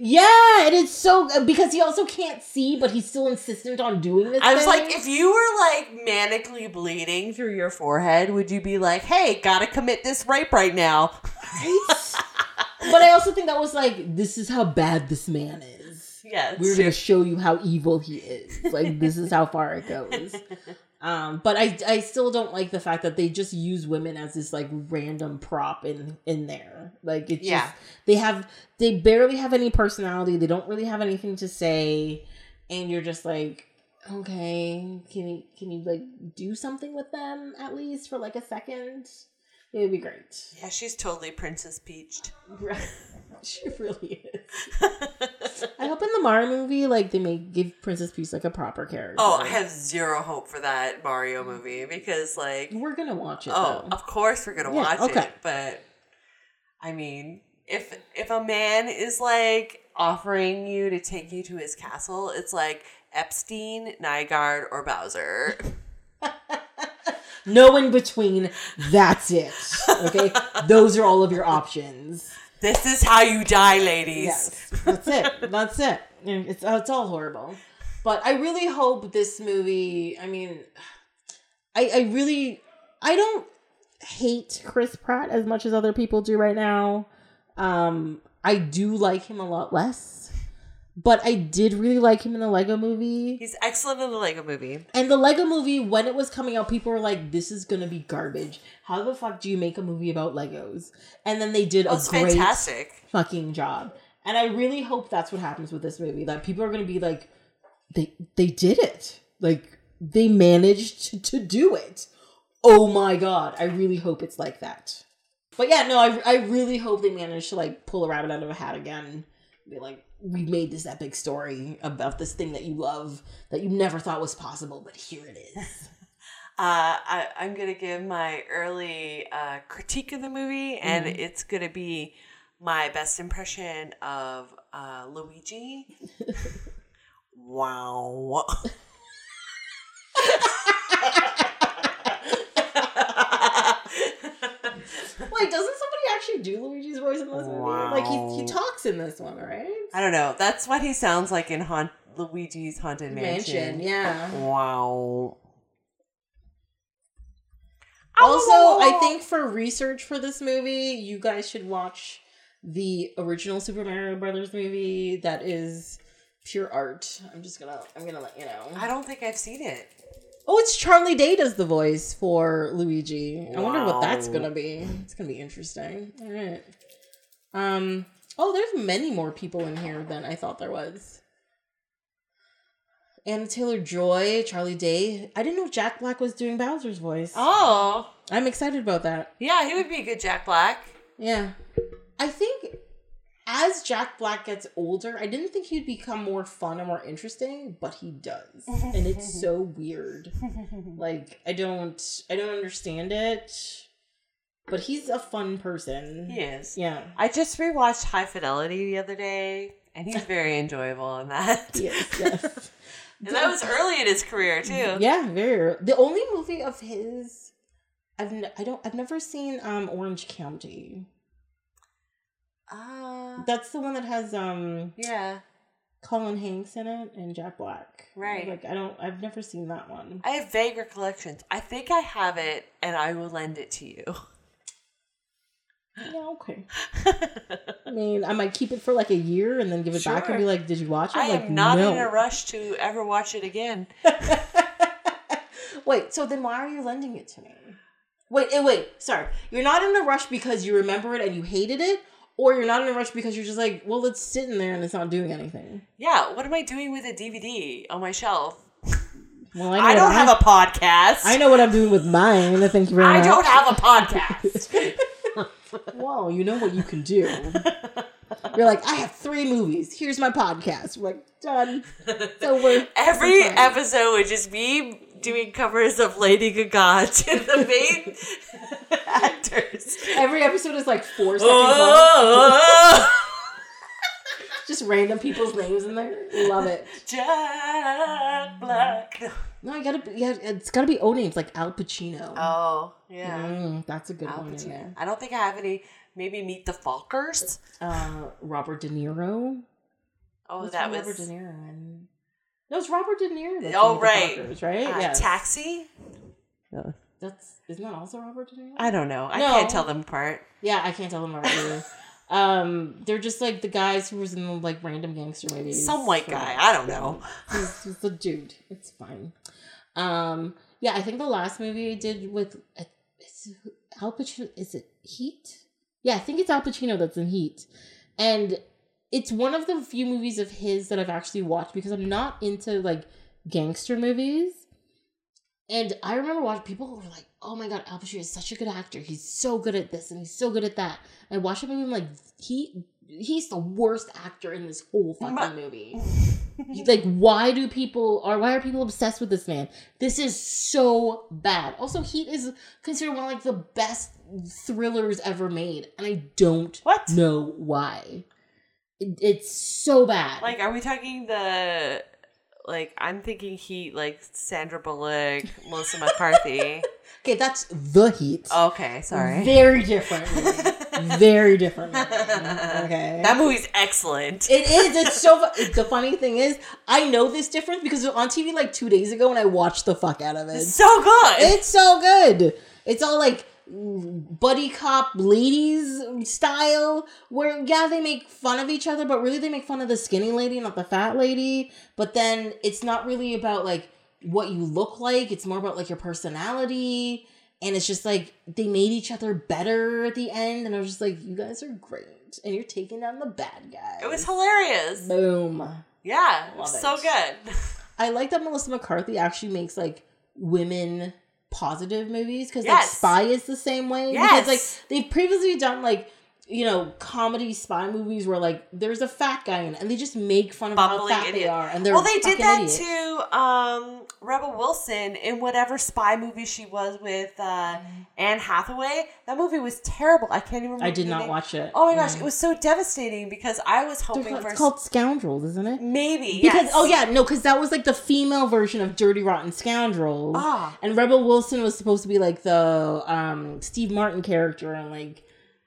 Yeah, and it's so because he also can't see, but he's still insistent on doing this. I was thing. like, if you were like manically bleeding through your forehead, would you be like, "Hey, gotta commit this rape right now"? Right? but I also think that was like, this is how bad this man is. Yeah, We're gonna show you how evil he is. Like this is how far it goes. Um, but I I still don't like the fact that they just use women as this like random prop in in there. Like it's Yeah. just they have they barely have any personality. They don't really have anything to say, and you're just like, okay, can you can you like do something with them at least for like a second? It would be great. Yeah, she's totally Princess Peached. she really is. I hope in the Mario movie, like they may give Princess Peach like a proper character. oh, I have zero hope for that Mario movie because, like, We're gonna watch it. oh, though. of course we're gonna Yeah, watch okay. it, but I mean, if if a man is like offering you to take you to his castle, it's like Epstein, Nygard, or Bowser. No in between. That's it. Okay, those are all of your options. This is how you die, ladies. Yes, that's it. That's it. It's it's all horrible. But I really hope this movie. I mean, I I really I don't hate Chris Pratt as much as other people do right now. Um, I do like him a lot less. But I did really like him in the Lego movie. He's excellent in the Lego movie. And the Lego movie, when it was coming out, people were like, this is gonna be garbage. How the fuck do you make a movie about Legos? And then they did Oh, a great fantastic. fucking job. And I really hope that's what happens with this movie. That people are going to be like, they they did it. Like they managed to, to do it. Oh my god! I really hope it's like that. But yeah, no, I I really hope they manage to like pull a rabbit out of a hat again. And be like, we made this epic story about this thing that you love that you never thought was possible, but here it is. Uh, I, I'm gonna give my early uh, critique of the movie, and Mm-hmm. it's gonna be my best impression of uh, Luigi. wow. Wait, doesn't somebody actually do Luigi's voice in this movie? Like he he talks in this one, right? I don't know. That's what he sounds like in Haunt Luigi's Haunted Mansion. yeah. Wow. Also, I think for research for this movie, you guys should watch the original Super Mario Brothers movie that is pure art. I'm just gonna I'm gonna let you know. I don't think I've seen it. Oh, it's Charlie Day does the voice for Luigi. I wonder what that's gonna be. It's gonna be interesting. All right. Um. Oh, there's many more people in here than I thought there was. Anya Taylor-Joy, Charlie Day. I didn't know Jack Black was doing Bowser's voice. Oh, I'm excited about that. yeah, he would be a good Jack Black. Yeah. I think as Jack Black gets older, I didn't think he'd become more fun and more interesting, but he does. and it's so weird. Like I don't I don't understand it. But he's a fun person. He is. Yeah. I just rewatched High Fidelity the other day, and he's very enjoyable in that. Yes, yes. and that was early in his career too. yeah, very the only movie of his I've n- I don't I've never seen um Orange County. Ah, That's the one that has um yeah. Colin Hanks in it and Jack Black. Right. Like I don't I've never seen that one. I have vague recollections. I think I have it, and I will lend it to you. Yeah, okay. I mean, I might keep it for like a year and then give it back and be like, "Did you watch it?" I like, am not no. in a rush to ever watch it again. wait, so then why are you lending it to me? Wait, eh, wait, sorry. You're not in a rush because you remember it and you hated it, or you're not in a rush because you're just like, well, it's sitting there and it's not doing anything. Yeah, what am I doing with a DVD on my shelf? Well, I, know I don't have a podcast. I know what I'm doing with mine. Thank you very I much. don't have a podcast. Well, you know what you can do. You're like, I have three movies. Here's my podcast. We're like, done. It's over. Every episode would just be doing covers of Lady Gaga to the main actors. Every episode is like four seconds long. Oh, Just random people's names in there. Love it. Jack Black. No, I gotta yeah, it's gotta be O names like Al Pacino. Oh, yeah. Mm, that's a good Al one in Pacino. I don't think I have any. Maybe Meet the Fockers. Uh, Robert De Niro. Oh, What's that was Robert De Niro in? No, it's Robert De Niro. that's Oh, The right. Right? uh, Yes. Taxi. That's isn't that also Robert De Niro? I don't know. I No. can't tell them apart. yeah, I can't tell them apart either. um, they're just like the guys who was in the like random gangster movies. Some white So- guy. I don't know. He's, he's a dude. It's fine. Um, yeah, I think the last movie I did with uh, Al Pacino. Is it Heat? Yeah, I think it's Al Pacino that's in Heat, and it's one of the few movies of his that I've actually watched because I'm not into like gangster movies. And I remember watching people who were like, "Oh my god, Al Pacino is such a good actor. He's so good at this and he's so good at that." I watched the movie. I'm like, he he's the worst actor in this whole fucking movie. like, why do people or why are people obsessed with this man? This is so bad. Also, Heat is considered one of like the best thrillers ever made, and I don't What? know why. It, it's so bad. Like, are we talking the like? I'm thinking Heat, like Sandra Bullock, Melissa McCarthy. okay, that's the Heat. Okay, sorry. Very different. Very different. Okay. That movie's excellent. It is. It's so. fu- The funny thing is, I know this difference because it was on TV like two days ago, and I watched the fuck out of it. It's so good. It's so good. It's all like buddy cop ladies style where yeah they make fun of each other but really they make fun of the skinny lady not the fat lady but then it's not really about like what you look like it's more about like your personality and it's just like they made each other better at the end and i was just like you guys are great and you're taking down the bad guys. It was hilarious. Boom. Yeah, Love so good. I like that Melissa McCarthy actually makes like women positive movies because like Spy is the same way. Yes. Because like they've previously done like you know comedy spy movies where like there's a fat guy in it and they just make fun of how Bumbling fat they are and they're well, they did that idiots. to um, Rebel Wilson in whatever spy movie she was with uh, Anne Hathaway. That movie was terrible. I can't even. remember I did not watch it. Oh my gosh, it was so devastating because I was hoping called- for It's called Scoundrels, isn't it? maybe Because yes. oh yeah, no, because that was like the female version of Dirty Rotten Scoundrels. Ah. And Rebel Wilson was supposed to be like the um Steve Martin character and like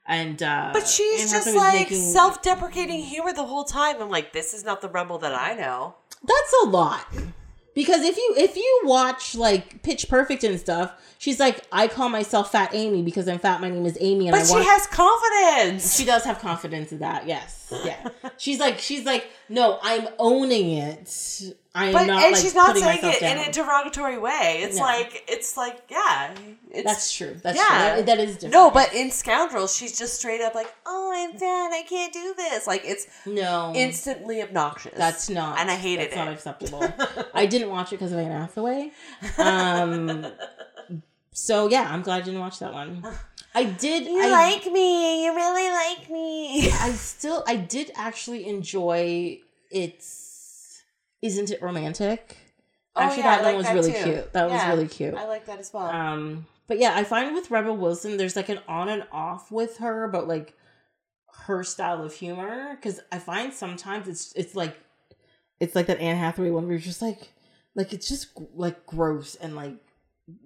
and uh But she's Anne just Hathaway was like making- self-deprecating humor the whole time. I'm like, this is not the rebel that I know. That's a lot. Because if you if you watch like Pitch Perfect and stuff, she's like, I call myself Fat Amy because I'm fat. My name is Amy, and But I she want. has confidence. she does have confidence in that. Yes, yeah. she's like, she's like, no, I'm owning it. I am But not. and like, she's not saying it in a derogatory way. It's No. like it's like yeah, it's That's true. That's Yeah. true. That is different. no. But in Scoundrels, she's just straight up like, oh, I'm fat. I can't do this. Like it's no, instantly obnoxious. that's not. and I hated that's it. Not acceptable. I didn't watch it because of Anne Hathaway. Um. so yeah, I'm glad I didn't watch that one. I did. You I, like me. You really like me. I still. I did actually enjoy its. Isn't it romantic? Actually, Oh, yeah, I that like one was that really too. cute. That Yeah, was really cute. I like that as well. Um, but yeah, I find with Rebel Wilson, there's like an on and off with her about like her style of humor because I find sometimes it's it's like it's like that Anne Hathaway one where you're just like like it's just like gross and like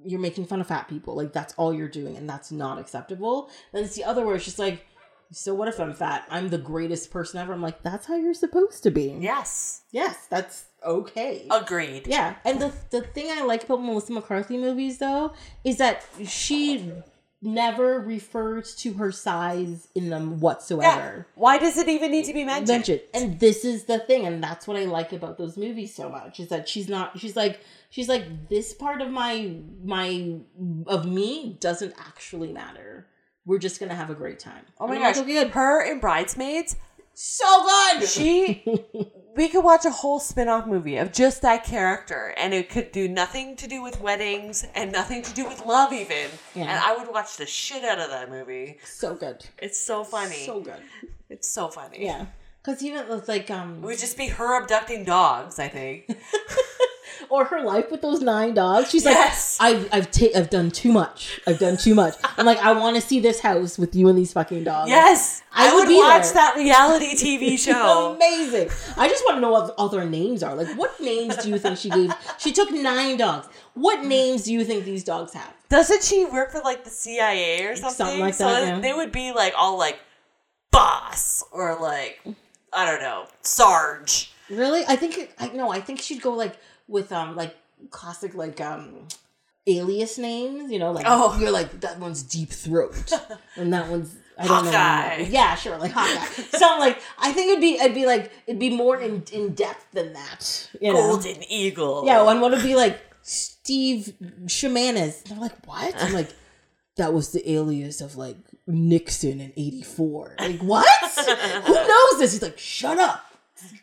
you're making fun of fat people like that's all you're doing and that's not acceptable. Then it's the other where it's just like so what if I'm fat? I'm the greatest person ever. I'm like that's how you're supposed to be. yes. Yes, that's okay. Agreed. Yeah, and the the thing I like about Melissa McCarthy movies though is that she never refers to her size in them Yeah. whatsoever. Why does it even need to be mentioned? Mentioned. And this is the thing, and that's what I like about those movies so much is that she's not. She's like she's like this part of my my of me doesn't actually matter. We're just gonna have a great time. Oh my And I'm gosh. like, okay, good. Her in Bridesmaids, so good. she we could watch a whole spin-off movie of just that character and it could do nothing to do with weddings and nothing to do with love even. Yeah. And I would watch the shit out of that movie. so good. It's so funny. So good. it's so funny. Yeah. Cause even with like um It would just be her abducting dogs, I think. or her life with those nine dogs. She's Yes. like, I've I've ta- I've done too much. I've done too much. I'm like, I want to see this house with you and these fucking dogs. yes. I I, would would watch there. that reality TV show. Amazing. I just want to know what all their names are. Like, what names do you think she gave? She took nine dogs. What names do you think these dogs have? Doesn't she work for like the CIA or something? Something like so that, yeah. they would be like all like boss or like I don't know, Sarge. Really? I think it- I no. I think she'd go like with um like classic like um alias names. You know, like Oh. you're like that one's Deep Throat, and that one's I don't Hawkeye. know. Yeah, sure, like Hawkeye. Something like I think it'd be it'd be like it'd be more in in depth than that. You know? Golden Eagle. Yeah, one would be like Steve Shamanis. They're like, what? I'm like, that was the alias of like Nixon in '84. Like, what? Who knows this? He's like, shut up.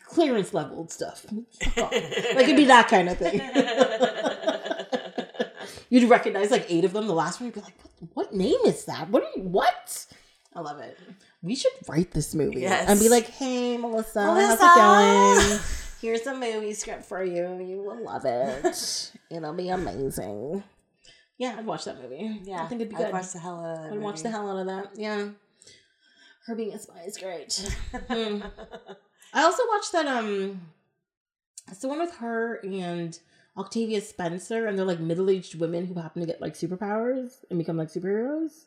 Clearance level stuff. Like it'd be that kind of thing. You'd recognize like eight of them. The last one, you'd be like, what, what name is that? What are you? What? I love it. We should write this movie Yes. and be like, hey, Melissa, Melissa. how's it going? Here's a movie script for you. You will love it. It'll be amazing. Yeah, I'd watch that movie. Yeah. I think it'd be good. I'd watch the hell out of that I'd watch the hell out of that. Yeah. Her being a spy is great. Hmm. I also watched that um it's the one with her and Octavia Spencer and they're like middle-aged women who happen to get like superpowers and become like superheroes.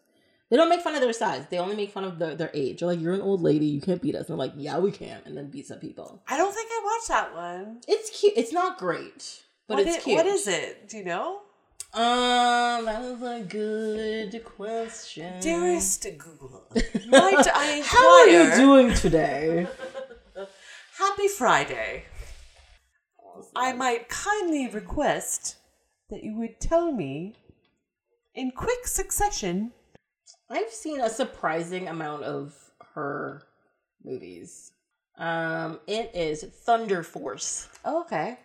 They don't make fun of their size. They only make fun of their, their age. They're like, you're an old lady, you can't beat us. And they're like, yeah, we can. And then beats up people. I don't think I watched that one. It's cute. It's not great, but What it's i- cute. What is it? Do you know? Um, that is a good question. Dearest Google, might I inquire? How are you doing today? Happy Friday. I might kindly request that you would tell me in quick succession. I've seen a surprising amount of her movies. Um, it is Thunder Force. Oh, okay.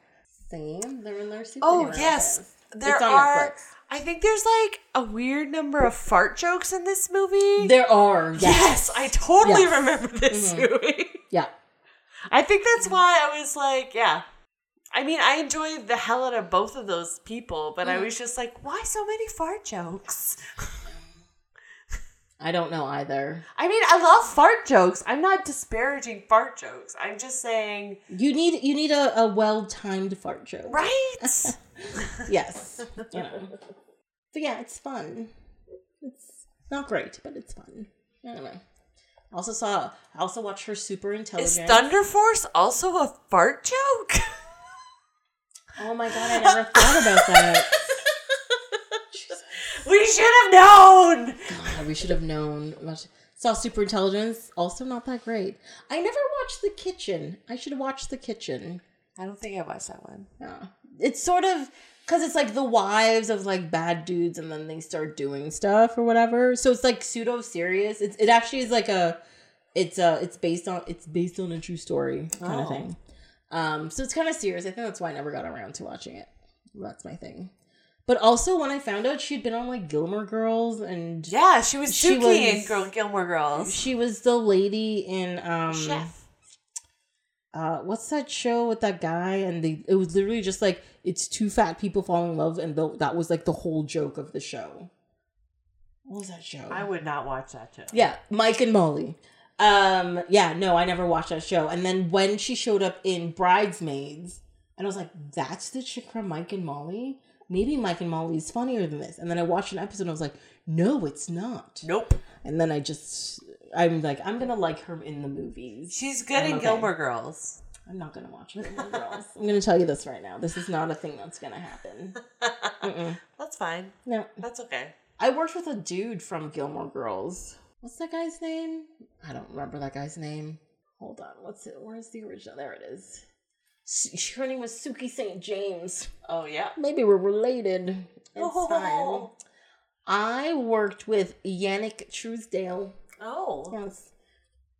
Same. They're in their superhero Oh yes, there It's on are. Netflix. I think there's like a weird number of fart jokes in this movie. There are. Yes, yes, I totally Yes. remember this Mhm. movie. Yeah. I think that's why I was like, yeah. I mean, I enjoyed the hell out of both of those people, but I Mhm. was just like, why so many fart jokes? I don't know either. I mean, I love fart jokes. I'm not disparaging fart jokes. I'm just saying, You need you need a, a well timed fart joke. right? Yes. You know. But yeah, it's fun. It's not great, but it's fun. I don't know. I also saw I also watched her super intelligence. Is. Thunder Force also a fart joke? oh my god, I never thought about that. We should have known. God, we should have known. Saw Super Intelligence, also not that great. I never watched The Kitchen. I should have watched The Kitchen. I don't think I watched that one. No, It's sort of because it's like the wives of like bad dudes and then they start doing stuff or whatever. So it's like pseudo serious. It's it actually is like a it's uh it's based on it's based on a true story kind of Oh. thing. Um so it's kind of serious. I think that's why I never got around to watching it. That's my thing. But also when I found out she'd been on like Gilmore Girls and Yeah, she was She Suki was- in Gilmore Girls. she was the lady in um Chef. Uh what's that show with that guy? And they it was literally just like it's two fat people falling in love and the, that was like the whole joke of the show. What was that show? I would not watch that show. yeah mike and molly. Um yeah no i never watched that show. And then when she showed up in bridesmaids and i was like that's the chick from mike and molly? Maybe mike and molly is funnier than this. And then i watched an episode and i was like no it's not. Nope. and then i just i'm like i'm gonna like her in the movies She's good I'm in okay. Gilmore Girls. I'm not gonna watch Gilmore Girls. I'm gonna tell you this right now. This is not a thing that's gonna happen. Mm-mm. That's fine. No, That's okay. I worked with a dude from Gilmore Girls. What's that guy's name? I don't remember that guy's name. Hold on. What's it? Where's the original? There it is. Her name was Suki St. James. Oh yeah. Maybe we're related. It's Oh. fine. I worked with Yanic Truesdale. Oh. Yes.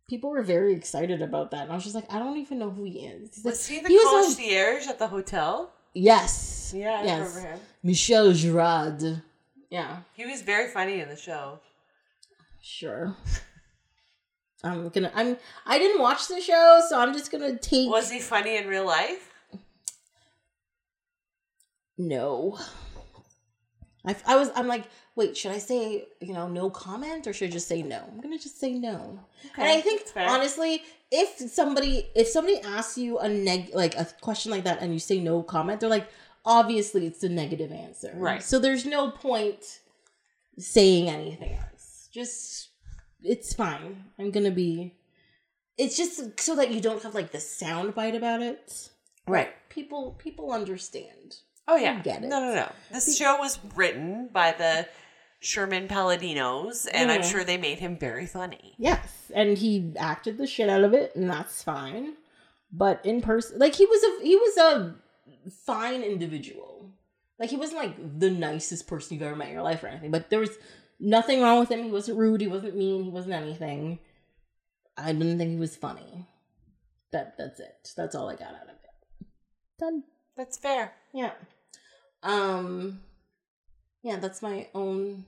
People were very excited about that. And I was just like, I don't even know who he is. He's like, Was he the he on- concierge at the hotel? Yes. Yeah, I yes. remember him. Michel Girard. Yeah, He was very funny in the show. sure. I'm gonna. I'm. I didn't watch the show, so I'm just gonna take. Was he funny in real life? no. I, I was. I'm like, wait. Should I say you know no comment or should I just say no? I'm gonna just say no. and I think honestly, if somebody if somebody asks you a neg like a question like that and you say no comment, they're like, obviously it's a negative answer, Right. So there's no point saying anything else. Just it's fine. I'm gonna be. It's just so that you don't have like the sound bite about it. Right. People people understand. Oh yeah. get it. No, no, no. This show was written by the Sherman Palladinos, and I'm Mhm. sure they made him very funny. Yes, and he acted the shit out of it, and that's fine. But in person, like he was a he was a fine individual. Like he wasn't like the nicest person you've ever met in your life or anything. But there was nothing wrong with him. He wasn't rude. He wasn't mean. He wasn't anything. I didn't think he was funny. That that's it. That's all I got out of it. Done. That's fair. Yeah. Um yeah, that's my own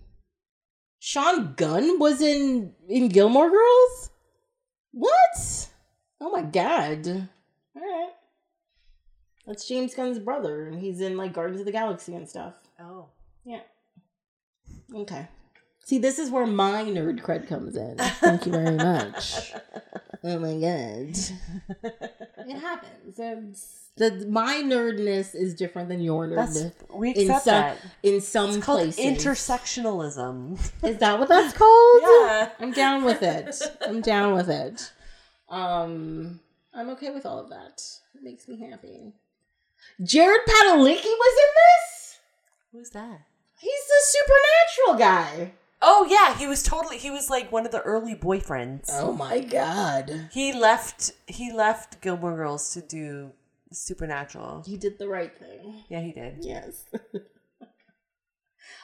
Sean Gunn was in in Gilmore Girls? What? Oh my god. Alright. That's James Gunn's brother, and he's in like Guardians of the Galaxy and stuff. Oh. Yeah. Okay. See, this is where my nerd cred comes in. Thank you very much. Oh my god. It happens. It's, the my nerdness is different than your That's nerdness we in accept some that. in some It's called places. intersectionalism. is that what that's called? Yeah. I'm down with it. I'm down with it. Um, I'm okay with all of that. It makes me happy. Jared Padalecki was in this. Who's that? He's the supernatural guy. Oh yeah, he was totally. He was like one of the early boyfriends. Oh my god. He left. He left Gilmore Girls to do Supernatural. He did the right thing. Yeah, he did. Yes.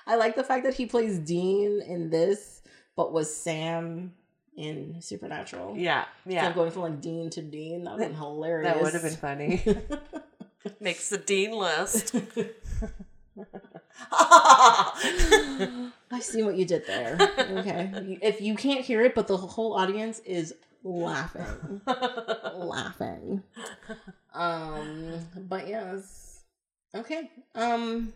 I like the fact that he plays Dean in this, but was Sam in Supernatural. Yeah, yeah. So yeah. going from like Dean to Dean, that would have been hilarious. That would have been funny. Makes the dean list. I see what you did there. Okay. if you can't hear it, but the whole audience is laughing. laughing. Um, but yes. Okay. Um,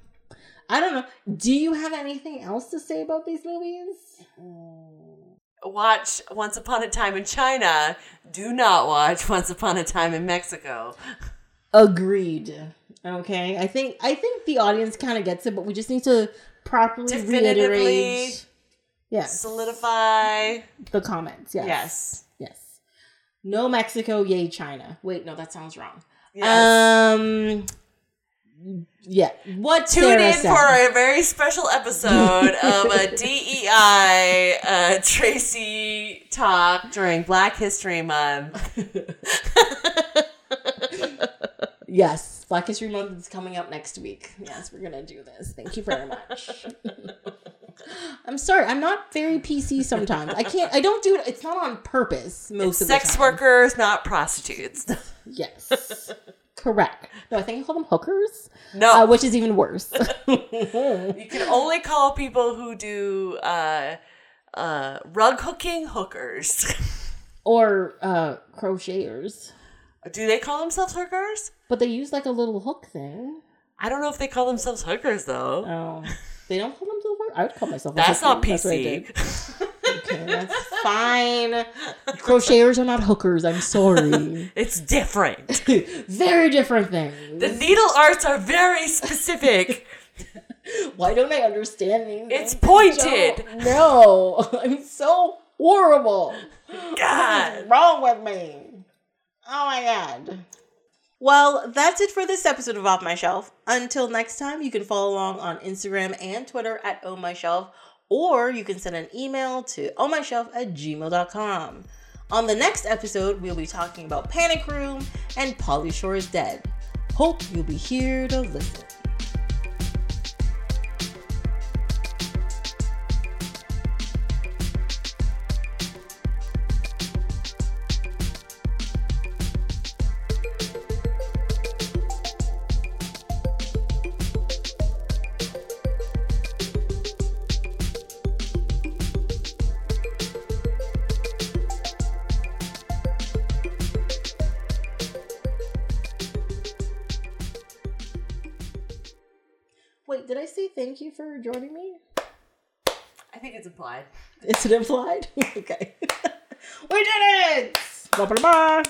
I don't know. Do you have anything else to say about these movies? watch Once Upon a Time in China. Do not watch Once Upon a Time in Mexico. Agreed. Okay. I think I think the audience kind of gets it, but we just need to properly Definitively reiterate. Yes. Solidify. the comments. Yes. Yes. Yes. No Mexico, yay China. Wait, no, that sounds wrong. Yes. Um. Yeah. What Tune Sarah in said. for a very special episode of a DEI uh, Tracy talk during Black History Month. Yes, Black History Month is coming up next week. Yes, we're gonna do this. Thank you very much. I'm sorry, I'm not very PC sometimes. I can't. I don't do it. It's not on purpose. Most of the Sex workers, not prostitutes. Yes. Correct. No, I think I call them hookers, No, uh, which is even worse. you can only call people who do uh, uh, rug hooking hookers. or uh, crocheters, do they call themselves hookers? but they use like a little hook thing. I don't know if they call themselves hookers though. Oh, they don't call hook- I would call myself. a That's not That's what I did. PC. Okay, that's fine. Crocheters are not hookers. I'm sorry. it's different. Very different things. The needle arts are very specific. Why don't I understand these? It's pointed. No, I'm so horrible. God. Wrong with me? Oh my god. Well, that's it for this episode of Off My Shelf. Until next time, you can follow along on Instagram and Twitter at Oh My Shelf, or you can send an email to ohmyshelf at gmail.com. On the next episode, we'll be talking about Panic Room and Pauly Shore is Dead. Hope you'll be here to listen. It's implied. Is it implied? okay. we did it! Ba-ba-ba.